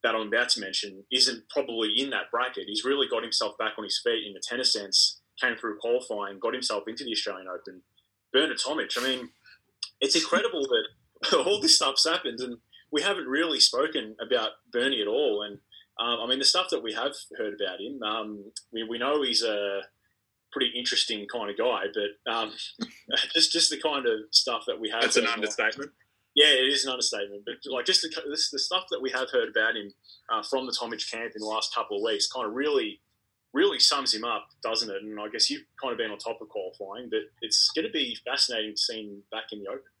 that I'm about to mention isn't probably in that bracket. He's really got himself back on his feet in the tennis sense, came through qualifying, got himself into the Australian Open. Bernard Tomic, I mean, it's incredible that all this stuff's happened and we haven't really spoken about Bernie at all. And um, I mean, the stuff that we have heard about him, um, we, we know he's a pretty interesting kind of guy, but um, just just the kind of stuff that we have. That's an understatement. Yeah, it is an understatement. But like just the, this, the stuff that we have heard about him uh, from the Tomic camp in the last couple of weeks kind of really, really sums him up, doesn't it? And I guess you've kind of been on top of qualifying, but it's going to be fascinating to see him back in the Open.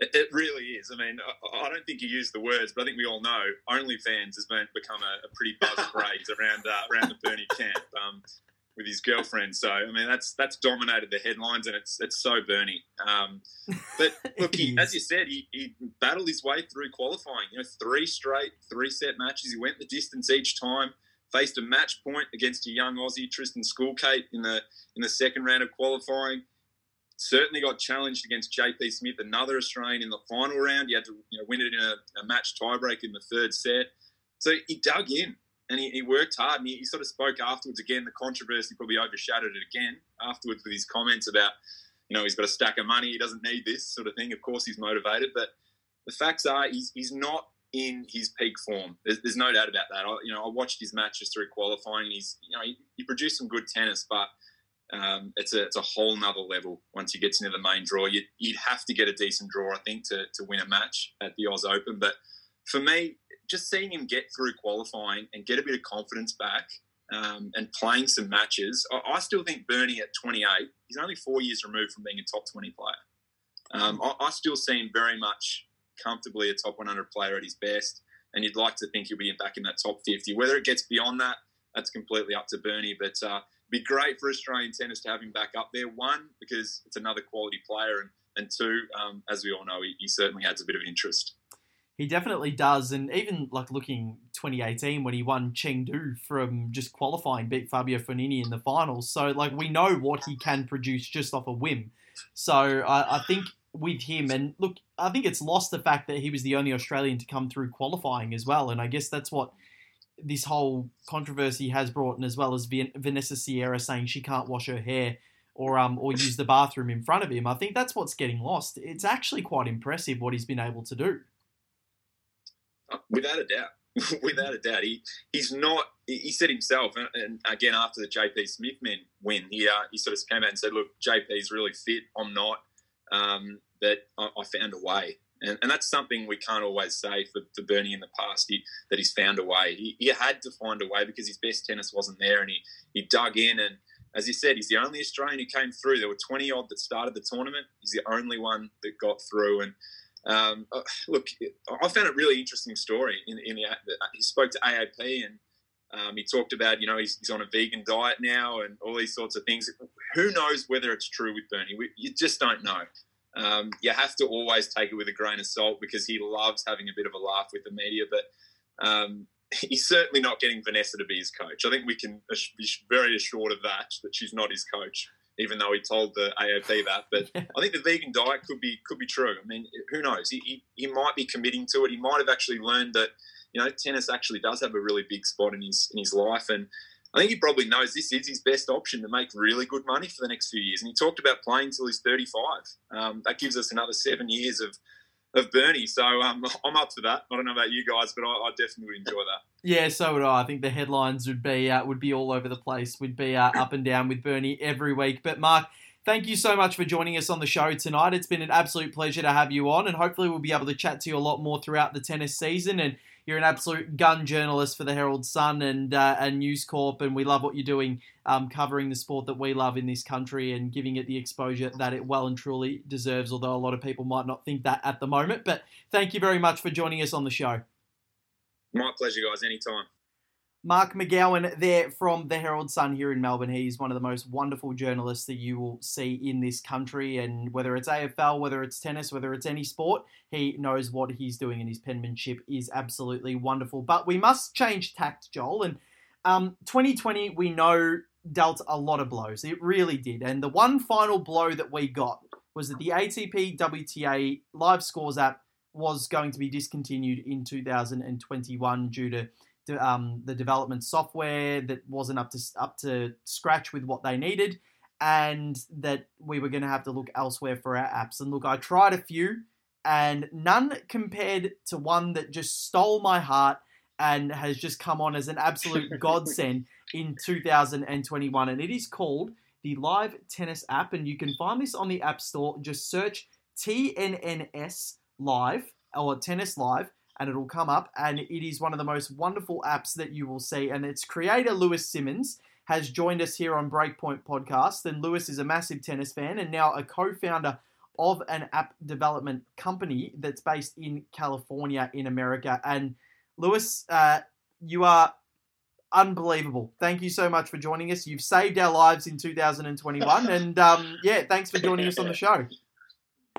It really is. I mean, I don't think you used the words, but I think we all know OnlyFans has been, become a, a pretty buzz phrase around uh, around the Bernie camp. Um, with his girlfriend. So I mean, that's that's dominated the headlines, and it's it's so Bernie. Um, but look, he, as you said, he, he battled his way through qualifying. You know, three straight three set matches. He went the distance each time. Faced a match point against a young Aussie, Tristan Schoolkate, in the in the second round of qualifying. Certainly got challenged against JP Smith, another Australian, in the final round. He had to you know, win it in a, a match tiebreak in the third set. So he dug in and he, he worked hard. And he, he, sort of spoke afterwards. Again, the controversy probably overshadowed it again afterwards with his comments about, you know, he's got a stack of money, he doesn't need this sort of thing. Of course, he's motivated, but the facts are he's, he's not in his peak form. There's, there's no doubt about that. I, you know, I watched his matches through qualifying. He's, you know, he, he produced some good tennis, but um, it's a it's a whole nother level once you get into the main draw. You'd, you'd have to get a decent draw, I think, to, to win a match at the Oz Open. But for me, just seeing him get through qualifying and get a bit of confidence back um, and playing some matches, I, I, still think Bernie at 28, he's only four years removed from being a top 20 player. Um, I, I, still see him very much comfortably a top 100 player at his best, and you'd like to think he'll be back in that top 50. Whether it gets beyond that, that's completely up to Bernie, but uh, it'd be great for Australian tennis to have him back up there. One, because it's another quality player, and, and two, um, as we all know, he, he certainly adds a bit of interest. He definitely does, and even like looking 2018 when he won Chengdu from just qualifying, beat Fabio Fognini in the finals. So like we know what he can produce just off a whim. So I, I think with him, and look, I think it's lost the fact that he was the only Australian to come through qualifying as well, and I guess that's what this whole controversy has brought in, as well as Vanessa Sierra saying she can't wash her hair or um or use the bathroom in front of him. I think that's what's getting lost. It's actually quite impressive what he's been able to do. Without a doubt. Without a doubt. He he's not he said himself and, again after the JP Smith win, he uh, he sort of came out and said, Look, JP's really fit, I'm not. Um, but I, I, found a way. And, and, that's something we can't always say for, for Bernie in the past, he, that he's found a way. He, he had to find a way because his best tennis wasn't there and he, he dug in and as he said, he's the only Australian who came through. There were 20 odd that started the tournament. He's the only one that got through. And um, uh, look, I found it really interesting story. In, in the, he spoke to AAP and um, he talked about, you know, he's, he's, on a vegan diet now and all these sorts of things. Who knows whether it's true with Bernie? We, you just don't know. Um, you have to always take it with a grain of salt because he loves having a bit of a laugh with the media. But um, he's certainly not getting Vanessa to be his coach. I think we can be very assured of that, that she's not his coach even though he told the AOP that. But yeah. I think the vegan diet could be could be true. I mean, who knows? He, he, he might be committing to it. He might have actually learned that you know tennis actually does have a really big spot in his in his life, and I think he probably knows this is his best option to make really good money for the next few years. And he talked about playing till he's 35. Um, that gives us another seven years of of Bernie. So um, I'm up to that. I don't know about you guys, but I, I definitely would enjoy that. Yeah, so would I. I think the headlines would be uh, would be all over the place. We'd be uh, up and down with Bernie every week. But Marc, thank you so much for joining us on the show tonight. It's been an absolute pleasure to have you on, and hopefully we'll be able to chat to you a lot more throughout the tennis season and you're an absolute gun journalist for the Herald Sun and uh, and News Corp, and we love what you're doing, um, covering the sport that we love in this country and giving it the exposure that it well and truly deserves. Although a lot of people might not think that at the moment, but thank you very much for joining us on the show. My pleasure, guys. Anytime. Marc McGowan there from the Herald Sun here in Melbourne. He's one of the most wonderful journalists that you will see in this country. And whether it's AFL, whether it's tennis, whether it's any sport, he knows what he's doing and his penmanship is absolutely wonderful. But we must change tact, Joel. And um, 2020, we know, dealt a lot of blows. It really did. And the one final blow that we got was that the ATP WTA live scores app was going to be discontinued in 2021 due to um, the development software that wasn't up to up to scratch with what they needed, and that we were going to have to look elsewhere for our apps. And look, I tried a few, and none compared to one that just stole my heart and has just come on as an absolute godsend in 2021, and it is called the Live Tennis app, and you can find this on the App Store. Just search TNNS Live or Tennis Live and it'll come up. And it is one of the most wonderful apps that you will see. And its creator, Lewis Simmons, has joined us here on Breakpoint Podcast. And Lewis is a massive tennis fan and now a co founder of an app development company that's based in California, in America. And Lewis, uh, you are unbelievable. Thank you so much for joining us. You've saved our lives in 2021. and um, yeah, thanks for joining us on the show.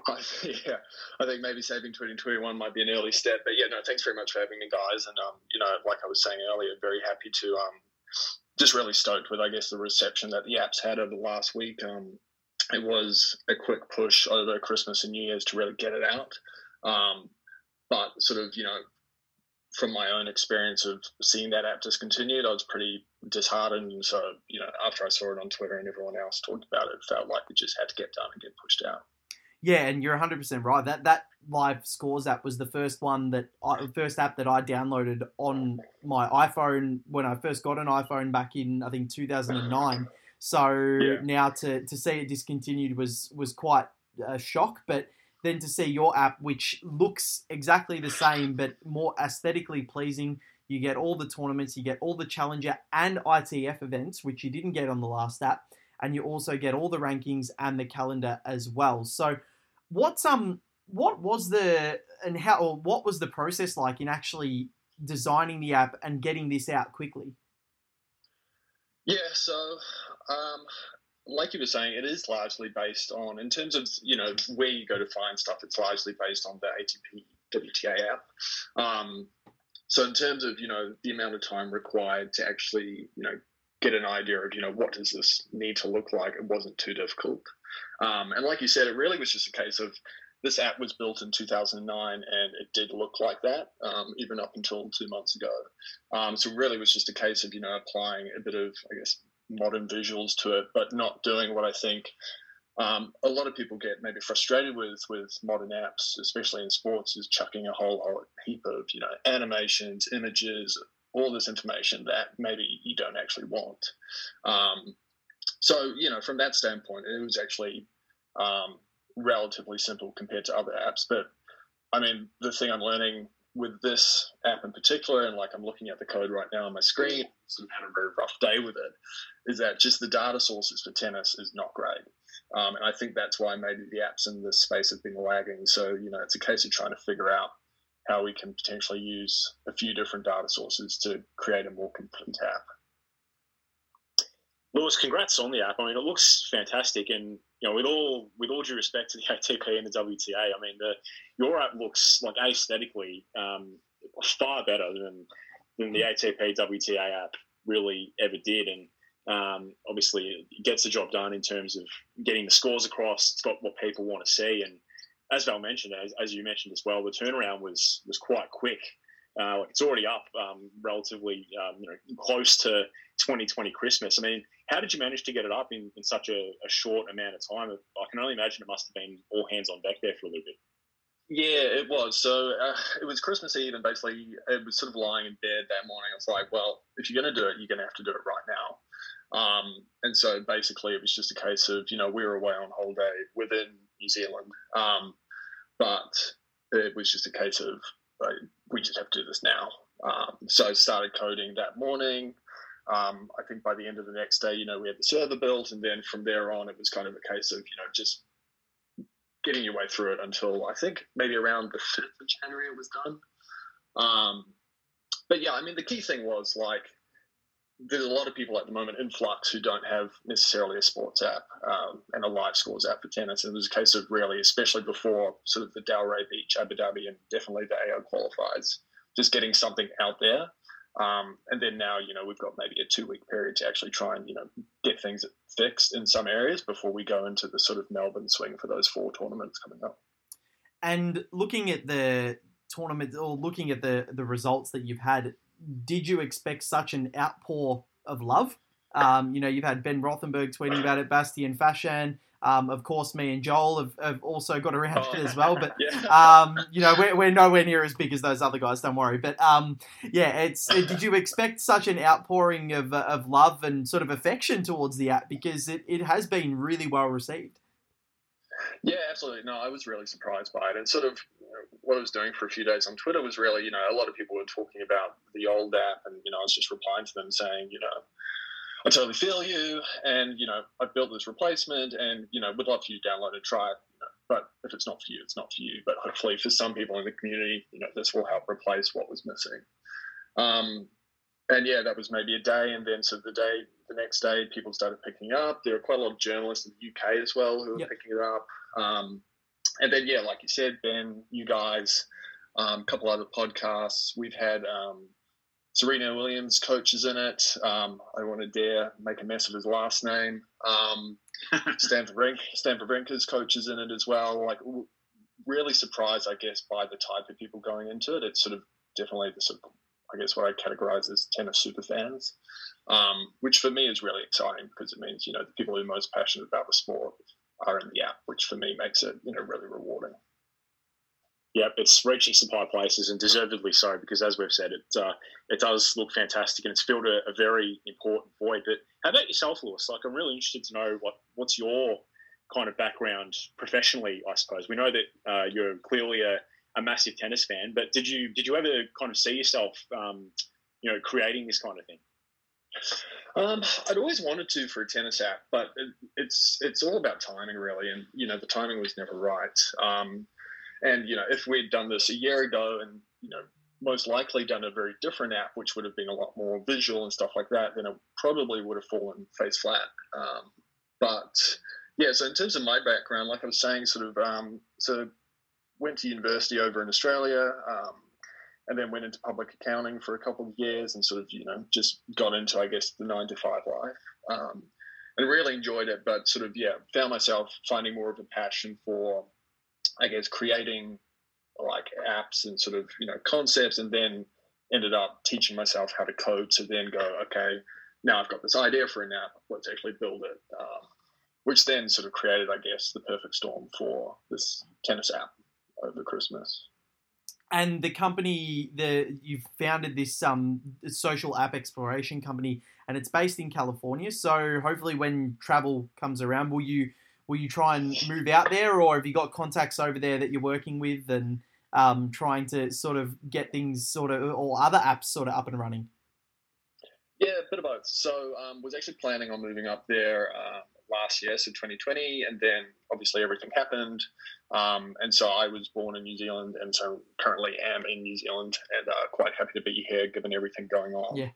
I, yeah, I think maybe saving 2021 might be an early step. But yeah, no, thanks very much for having me, guys. And, um, you know, like I was saying earlier, very happy to um, just really stoked with, I guess, the reception that the apps had over the last week. Um, it was a quick push over Christmas and New Year's to really get it out. Um, but sort of, you know, from my own experience of seeing that app discontinued, I was pretty disheartened. And so, you know, after I saw it on Twitter and everyone else talked about it, it felt like it just had to get done and get pushed out. Yeah, and you're 100% right. That that live scores app was the first one that I, first app that I downloaded on my iPhone when I first got an iPhone back in I think 2009. So yeah. now to, to see it discontinued was was quite a shock, but then to see your app which looks exactly the same but more aesthetically pleasing, you get all the tournaments, you get all the challenger and ITF events which you didn't get on the last app and you also get all the rankings and the calendar as well. So What's um what was the and how or what was the process like in actually designing the app and getting this out quickly? Yeah, so um, like you were saying, it is largely based on in terms of you know where you go to find stuff. It's largely based on the ATP WTA app. Um, so in terms of you know the amount of time required to actually you know get an idea of you know what does this need to look like, it wasn't too difficult. Um, and like you said, it really was just a case of this app was built in 2009 and it did look like that, um, even up until two months ago. Um, so really it was just a case of, you know, applying a bit of, I guess, modern visuals to it, but not doing what I think um, a lot of people get maybe frustrated with with modern apps, especially in sports, is chucking a whole, whole heap of, you know, animations, images, all this information that maybe you don't actually want. Um, so, you know, from that standpoint, it was actually um, relatively simple compared to other apps. But I mean, the thing I'm learning with this app in particular, and like I'm looking at the code right now on my screen, I've had a very rough day with it, is that just the data sources for tennis is not great. Um, and I think that's why maybe the apps in this space have been lagging. So, you know, it's a case of trying to figure out how we can potentially use a few different data sources to create a more complete app. Lewis, congrats on the app. I mean, it looks fantastic, and you know, with all with all due respect to the ATP and the WTA, I mean, the your app looks like aesthetically um, far better than than the ATP WTA app really ever did, and um, obviously it gets the job done in terms of getting the scores across. It's got what people want to see, and as Val mentioned, as, as you mentioned as well, the turnaround was was quite quick. Uh, it's already up um, relatively, um, you know, close to 2020 Christmas. I mean, how did you manage to get it up in, in such a, a, short amount of time? I can only imagine it must have been all hands on deck there for a little bit. Yeah, it was. So uh, it was Christmas Eve, and basically it was sort of lying in bed that morning. I was like, well, if you're going to do it, you're going to have to do it right now. Um, and so basically, it was just a case of you know we were away on holiday within New Zealand, um, but it was just a case of like, we just have to do this now. Um, so I started coding that morning. Um, I think by the end of the next day, you know, we had the server built, and then from there on, it was kind of a case of you know just getting your way through it until I think maybe around the fifth of January it was done. Um, but yeah, I mean, the key thing was like there's a lot of people at the moment in flux who don't have necessarily a sports app um, and a live scores app for tennis. And it was a case of really, especially before sort of the Delray Beach, Abu Dhabi, and definitely the AO qualifiers, just getting something out there. Um, and then now, you know, we've got maybe a two week period to actually try and, you know, get things fixed in some areas before we go into the sort of Melbourne swing for those four tournaments coming up. And looking at the tournament or looking at the, the results that you've had, did you expect such an outpour of love? Um, you know, you've had Ben Rothenberg tweeting about it, Bastien Fachan. Um, of course, me and Joel have, have also got around oh, it as well. But yeah. um, you know, we're, we're nowhere near as big as those other guys. Don't worry. But um, yeah, it's. Did you expect such an outpouring of, of love and sort of affection towards the app because it, it has been really well received? Yeah, absolutely. No, I was really surprised by it. And sort of what I was doing for a few days on Twitter was really, you know, a lot of people were talking about the old app, and you know, I was just replying to them saying, you know, I totally feel you, and you know, I built this replacement, and you know, would love for you to download and try it. You know, but if it's not for you, it's not for you. But hopefully, for some people in the community, you know, this will help replace what was missing. Um, and yeah, that was maybe a day, and then so the day, the next day, people started picking up. There are quite a lot of journalists in the UK as well who were yep. picking it up. Um, and then yeah, like you said, Ben, you guys, um, a couple other podcasts. We've had um, Serena Williams coaches in it. Um, I want to dare make a mess of his last name. Um, Stanford Brink, Stanford Brinker's coaches in it as well. Like really surprised, I guess, by the type of people going into it. It's sort of definitely the sort of I guess what I categorize as tennis super fans, um, which for me is really exciting because it means you know the people who are most passionate about the sport are in the app, which for me makes it you know really rewarding. Yeah, it's reaching some high places and deservedly so because, as we've said, it uh, it does look fantastic and it's filled a, a, very important void. But how about yourself, Lewis? Like, I'm really interested to know what what's your kind of background professionally. I suppose we know that uh, you're clearly a, a massive tennis fan, but did you did you ever kind of see yourself, um, you know, creating this kind of thing? Um, I'd always wanted to for a tennis app, but it, it's it's all about timing, really. And you know, the timing was never right. Um, and you know, if we'd done this a year ago, and you know, most likely done a very different app, which would have been a lot more visual and stuff like that, then it probably would have fallen face flat. Um, but yeah, so in terms of my background, like I was saying, sort of, um, so went to university over in Australia. Um, and then went into public accounting for a couple of years and sort of you know just got into I guess the nine to five life um, and really enjoyed it but sort of yeah found myself finding more of a passion for I guess creating like apps and sort of you know concepts and then ended up teaching myself how to code to then go okay now I've got this idea for an app let's actually build it um, which then sort of created I guess the perfect storm for this tennis app over Christmas and the company the you've founded this um social app exploration company and it's based in California. So hopefully when travel comes around will you will you try and move out there? Or have you got contacts over there that you're working with and um, trying to sort of get things sort of or other apps sort of up and running? Yeah a bit of both. So um, was actually planning on moving up there uh, last year, so 2020, and then obviously everything happened. Um, and so I was born in New Zealand, and so currently am in New Zealand, and uh, quite happy to be here given everything going on. Yeah.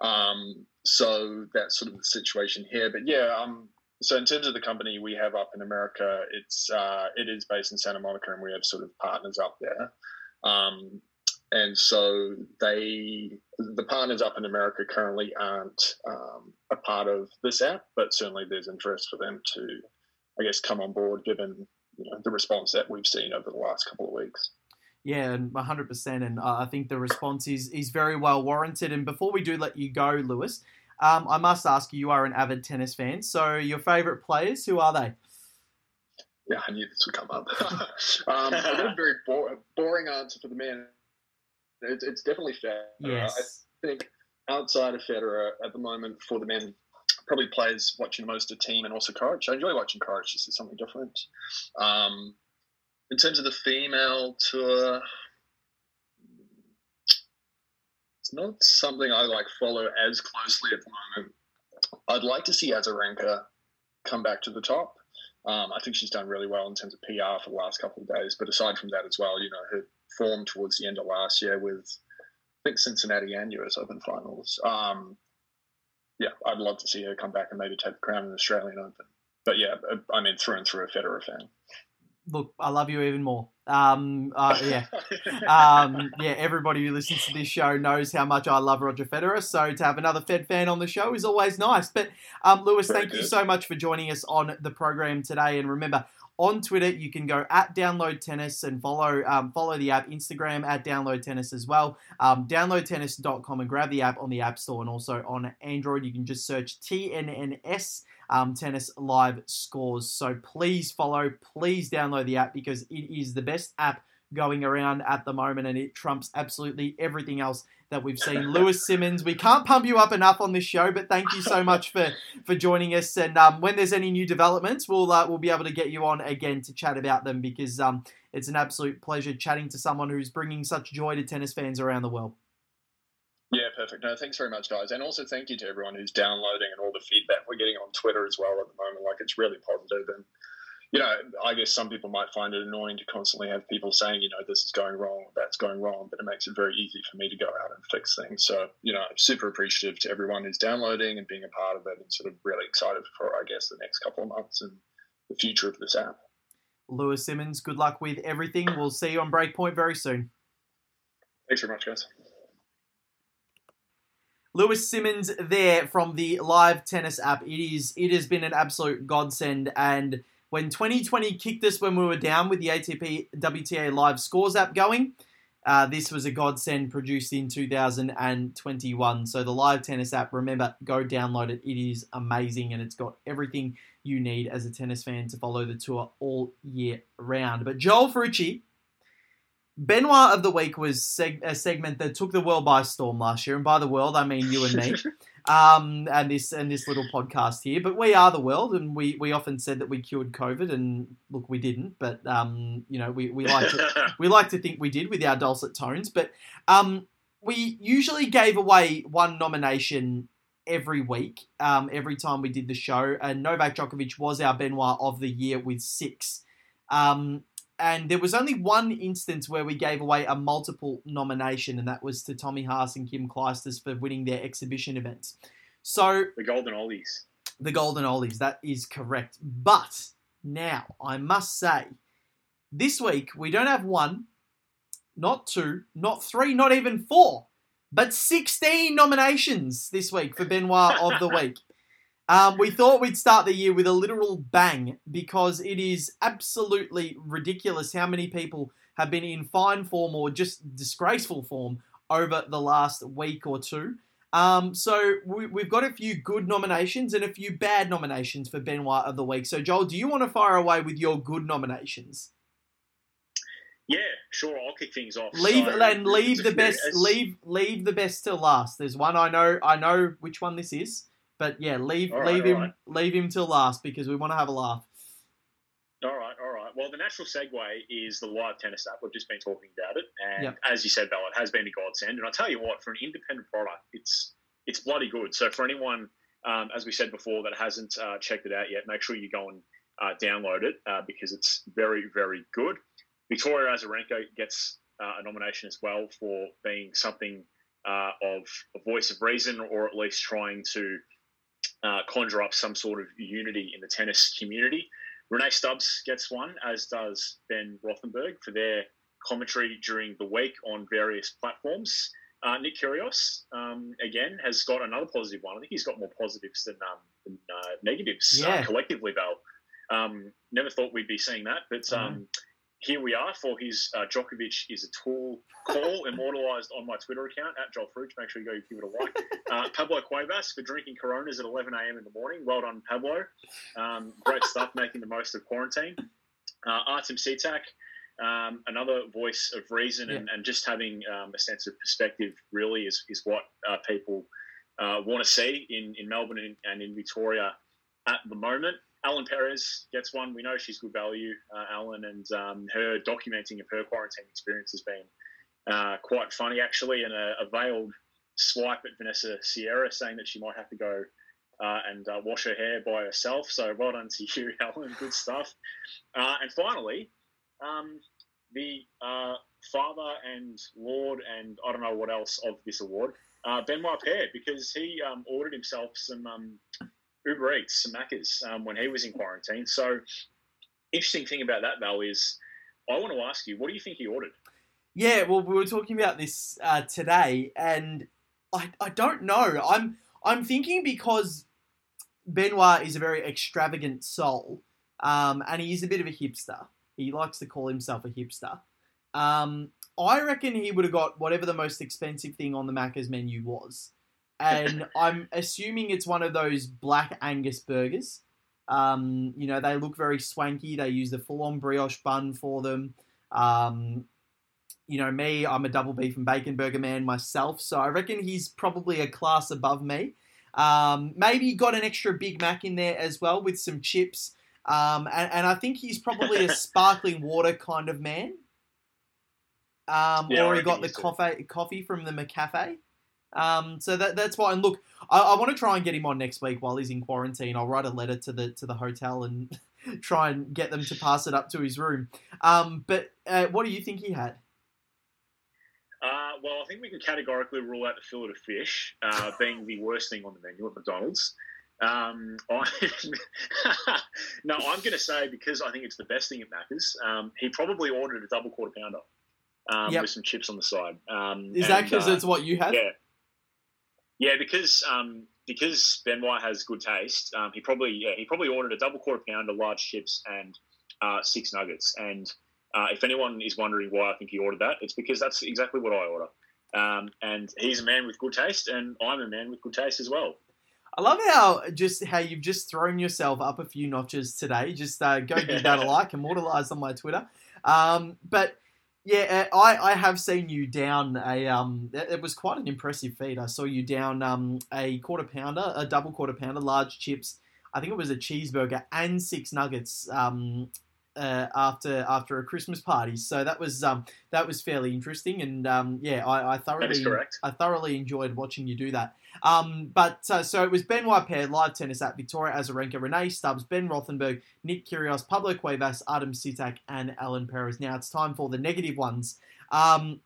Um, so that's sort of the situation here. But yeah, um, so in terms of the company we have up in America, it's uh, it is based in Santa Monica, and we have sort of partners up there. Um, and so they the partners up in America currently aren't um, a part of this app, but certainly there's interest for them to, I guess, come on board given you know, the response that we've seen over the last couple of weeks. Yeah, and 100%. And uh, I think the response is, is very well warranted. And before we do let you go, Lewis, um, I must ask you, you are an avid tennis fan. So your favourite players, who are they? Yeah, I knew this would come up. um, I got a very bo- boring answer for the man. It's, it's definitely Federer. Yes. I think outside of Federer at the moment for the men, probably plays watching most of Thiem and also Coric. I enjoy watching Coric. This is something different. Um, in terms of the female tour, it's not something I like follow as closely at the moment. I'd like to see Azarenka come back to the top. Um, I think she's done really well in terms of PR for the last couple of days. But aside from that as well, you know, her form towards the end of last year with, I think, Cincinnati and US Open finals. Um, yeah, I'd love to see her come back and maybe take the crown in the Australian Open. But yeah, I mean, through and through a Federer fan. Look, I love you even more. Um, uh, yeah, um, yeah. Everybody who listens to this show knows how much I love Roger Federer. So to have another Fed fan on the show is always nice. But um, Lewis, Very thank you so much for joining us on the program today. And remember, on Twitter you can go at Download Tennis and follow um, follow the app. Instagram at Download Tennis as well. Um, downloadtennis.com and grab the app on the App Store and also on Android. You can just search TNNS um, tennis live scores. So please follow, please download the app because it is the best app going around at the moment and it trumps absolutely everything else that we've seen. Lewis Simmons, we can't pump you up enough on this show, but thank you so much for for joining us. And um, when there's any new developments, we'll uh, we'll be able to get you on again to chat about them because um, it's an absolute pleasure chatting to someone who's bringing such joy to tennis fans around the world. Yeah, perfect. No, thanks very much, guys. And also thank you to everyone who's downloading and all the feedback we're getting on Twitter as well at the moment. Like, it's really positive And, you know, I guess some people might find it annoying to constantly have people saying, you know, this is going wrong, that's going wrong, but it makes it very easy for me to go out and fix things. So, you know, I'm super appreciative to everyone who's downloading and being a part of it and sort of really excited for, I guess, the next couple of months and the future of this app. Lewis Simmons, good luck with everything. We'll see you on Breakpoint very soon. Thanks very much, guys. Lewis Simmons there from the live tennis app. It is it has been an absolute godsend and when 2020 kicked us when we were down with the ATP WTA live scores app going, uh, this was a godsend produced in 2021. So the live tennis app, remember, go download it. It is amazing and it's got everything you need as a tennis fan to follow the tour all year round. But Joel Ferrucci, Benoit of the Week was seg- a segment that took the world by storm last year, and by the world I mean you and me, um, and this and this little podcast here. But we are the world, and we, we often said that we cured COVID, and look, we didn't. But um, you know, we, we like to we like to think we did with our dulcet tones. But um, we usually gave away one nomination every week, um, every time we did the show, and Novak Djokovic was our Benoit of the year with six. Um, and there was only one instance where we gave away a multiple nomination, and that was to Tommy Haas and Kim Clijsters for winning their exhibition events. So the Golden Ollies. the Golden Ollies, that is correct. But now I must say, this week we don't have one, not two, not three, not even four, but 16 nominations this week for Benoit of the Week. Um, we thought we'd start the year with a literal bang because it is absolutely ridiculous how many people have been in fine form or just disgraceful form over the last week or two. Um, so we, we've got a few good nominations and a few bad nominations for Benoit of the week. So Joel, do you want to fire away with your good nominations? Yeah, sure. I'll kick things off. Leave So, and leave the best. Leave leave the best till last. There's one I know. I know which one this is, but yeah, leave right, leave him right. leave him till last because we want to have a laugh. All right, all right. Well, the natural segue is the live tennis app. We've just been talking about it, and Yep. as you said, Bella, it has been a godsend. And I tell you what, for an independent product, it's it's bloody good. So for anyone, um, as we said before, that hasn't uh, checked it out yet, make sure you go and uh, download it uh, because it's very, very good. Victoria Azarenka gets uh, a nomination as well for being something uh, of a voice of reason, or at least trying to uh, conjure up some sort of unity in the tennis community. Rennae Stubbs gets one, as does Ben Rothenberg for their commentary during the week on various platforms. Uh, Nick Kyrgios, um, again, has got another positive one. I think he's got more positives than, um, than uh, negatives uh, Yeah. collectively, Val. Um, never thought we'd be seeing that, but um, here we are for his uh, Djokovic is a tool call immortalised on my Twitter account at Joel Fruch. Make sure you go give it a like. Uh, Pablo Cuevas for drinking Coronas at 11 a.m. in the morning. Well done, Pablo. Um, great stuff, making the most of quarantine. Uh, Artem Sitak, um, another voice of reason yeah. and, and, just having um, a sense of perspective really is, is what uh, people uh, want to see in, in Melbourne and, and, in Victoria at the moment. Ellen Perez gets one. We know she's good value, uh, Ellen, and um, her documenting of her quarantine experience has been uh, quite funny, actually, and a, a, veiled swipe at Vanessa Sierra saying that she might have to go uh, and uh, wash her hair by herself. So well done to you, Ellen. Good stuff. Uh, and finally, um, the uh, father and lord and I don't know what else of this award, Benoit Paire, because he um, ordered himself some um, Uber Eats, some Maccas, um, when he was in quarantine. So, interesting thing about that, Val, is I want to ask you, what do you think he ordered? Yeah, well, we were talking about this uh, today, and I, I don't know. I'm I'm thinking because Benoit is a very extravagant soul, um, and he is a bit of a hipster. He likes to call himself a hipster. Um, I reckon he would have got whatever the most expensive thing on the Macca's menu was and I'm assuming it's one of those black Angus burgers. Um, you know, they look very swanky. They use the full-on brioche bun for them. Um, you know, me, I'm a double beef and bacon burger man myself, so I reckon he's probably a class above me. Um, maybe got an extra Big Mac in there as well with some chips. Um, and, and, I think he's probably a sparkling water kind of man. Um, yeah, or he got the coffee, coffee from the McCafe. Um, so that that's why. And look, I, I want to try and get him on next week while he's in quarantine. I'll write a letter to the to the hotel and try and get them to pass it up to his room. Um, but uh, what do you think he had? Uh, well, I think we can categorically rule out the fillet of fish uh, being the worst thing on the menu at McDonald's. Um, I, no, I'm going to say because I think it's the best thing at Macca's. Um, he probably ordered a double quarter pounder um, yep. with some chips on the side. Um, Is that because uh, it's what you had? Yeah, yeah, because um, because Benoit has good taste, um, he probably yeah, he probably ordered a double quarter pounder, large chips, and uh, six nuggets. And uh, if anyone is wondering why I think he ordered that, it's because that's exactly what I order. Um, and he's a man with good taste, and I'm a man with good taste as well. I love how just how you've just thrown yourself up a few notches today. Just uh, go give that a like, immortalize on my Twitter. Um, but yeah, uh, I, I have seen you down a um. It was quite an impressive feat. I saw you down um a quarter pounder, a double quarter pounder, large chips. I think it was a cheeseburger and six nuggets. Um, uh, after after a Christmas party. So that was um, that was fairly interesting, and um, yeah, I, I thoroughly I thoroughly enjoyed watching you do that. Um, but uh, so it was Benoit Paire, live tennis at Victoria Azarenka, Rennae Stubbs, Ben Rothenberg, Nick Kyrgios, Pablo Cuevas, Artem Sitak, and Ellen Perez. Now it's time for the negative ones. Um,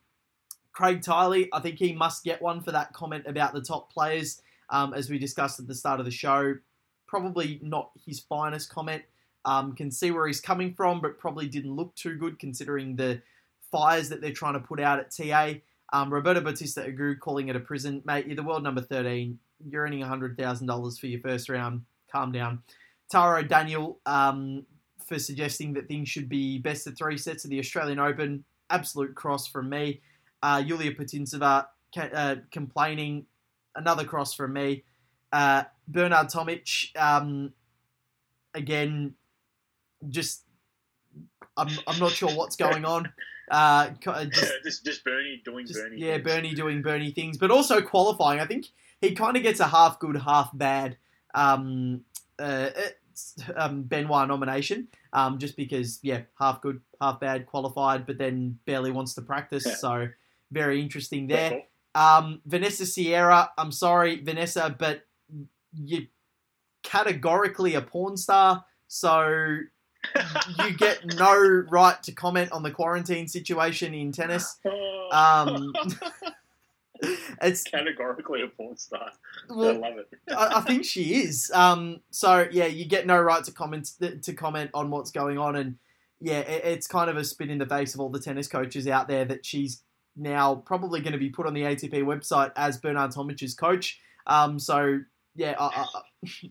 Craig Tiley, I think he must get one for that comment about the top players, um, as we discussed at the start of the show. Probably not his finest comment. Um, can see where he's coming from, but probably didn't look too good considering the fires that they're trying to put out at TA. Um, Roberto Bautista Agut calling it a prison. Mate, you're the world number 13. You're earning $100,000 for your first round. Calm down. Taro Daniel um, for suggesting that things should be best of three sets of the Australian Open. Absolute cross from me. Uh, Yulia Putintseva uh, complaining. Another cross from me. Uh, Bernard Tomic, um, again, just I'm, I'm not sure what's going on. Uh, just, just, just Bernie doing just, Bernie. Yeah, things. Bernie doing Bernie things, but also qualifying. I think he kind of gets a half good, half bad um, uh, um, Benoit nomination, um, just because yeah, half good, half bad qualified, but then barely wants to practice. Yeah. So very interesting there. Um, Vanessa Sierra, I'm sorry, Vanessa, but you're categorically a porn star. So you get no right to comment on the quarantine situation in tennis. Um, it's categorically a porn star. Well, I love it. I, I, think she is. Um, so yeah, you get no right to comment to comment on what's going on, and yeah, it, it's kind of a spit in the face of all the tennis coaches out there that she's now probably going to be put on the ATP website as Bernard Tomic's coach. Um, so yeah, I, I,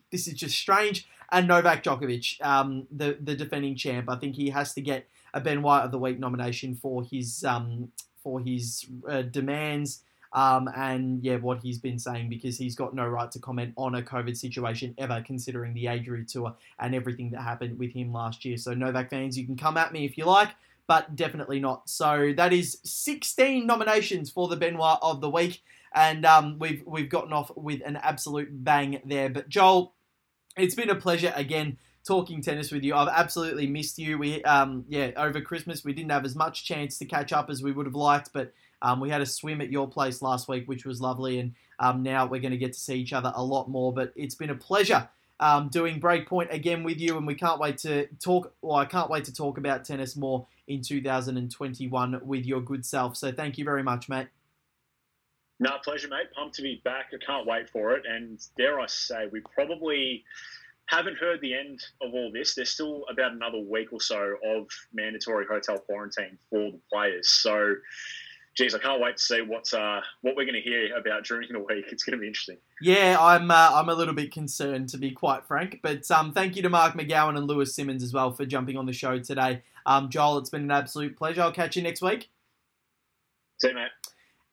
this is just strange. And Novak Djokovic, um, the the defending champ, I think he has to get a Benoit of the Week nomination for his um, for his uh, demands Um, and yeah, what he's been saying because he's got no right to comment on a COVID situation ever, considering the Adria Tour and everything that happened with him last year. So Novak fans, you can come at me if you like, but definitely not. So that is 16 nominations for the Benoit of the week, and um, we've we've gotten off with an absolute bang there. But Joel, it's been a pleasure again talking tennis with you. I've absolutely missed you. We um, yeah over Christmas we didn't have as much chance to catch up as we would have liked, but um, we had a swim at your place last week, which was lovely, and um, now we're going to get to see each other a lot more. But it's been a pleasure um, doing Breakpoint again with you, and we can't wait to talk. Well, I can't wait to talk about tennis more in 2021 with your good self. So thank you very much, mate. No, pleasure, mate. Pumped to be back. I can't wait for it. And dare I say, we probably haven't heard the end of all this. There's still about another week or so of mandatory hotel quarantine for the players. So geez, I can't wait to see what's uh, what we're going to hear about during the week. It's going to be interesting. Yeah, I'm uh, I'm a little bit concerned to be quite frank, but um, thank you to Marc McGowan and Lewis Simmons as well for jumping on the show today. Um, Joel, it's been an absolute pleasure. I'll catch you next week. See you, mate.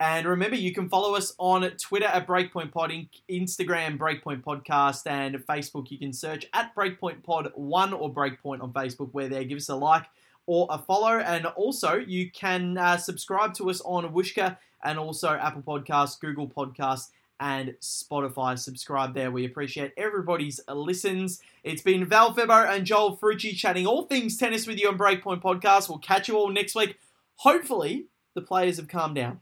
And remember, you can follow us on Twitter at Breakpoint Pod, Instagram Breakpoint Podcast, and Facebook. You can search at Breakpoint Pod One or Breakpoint on Facebook. Where there, give us a like or a follow. And also, you can uh, subscribe to us on Whooshkaa and also Apple Podcasts, Google Podcasts, and Spotify. Subscribe there. We appreciate everybody's listens. It's been Val Febo and Joel Frucci chatting all things tennis with you on Breakpoint Podcast. We'll catch you all next week. Hopefully, the players have calmed down.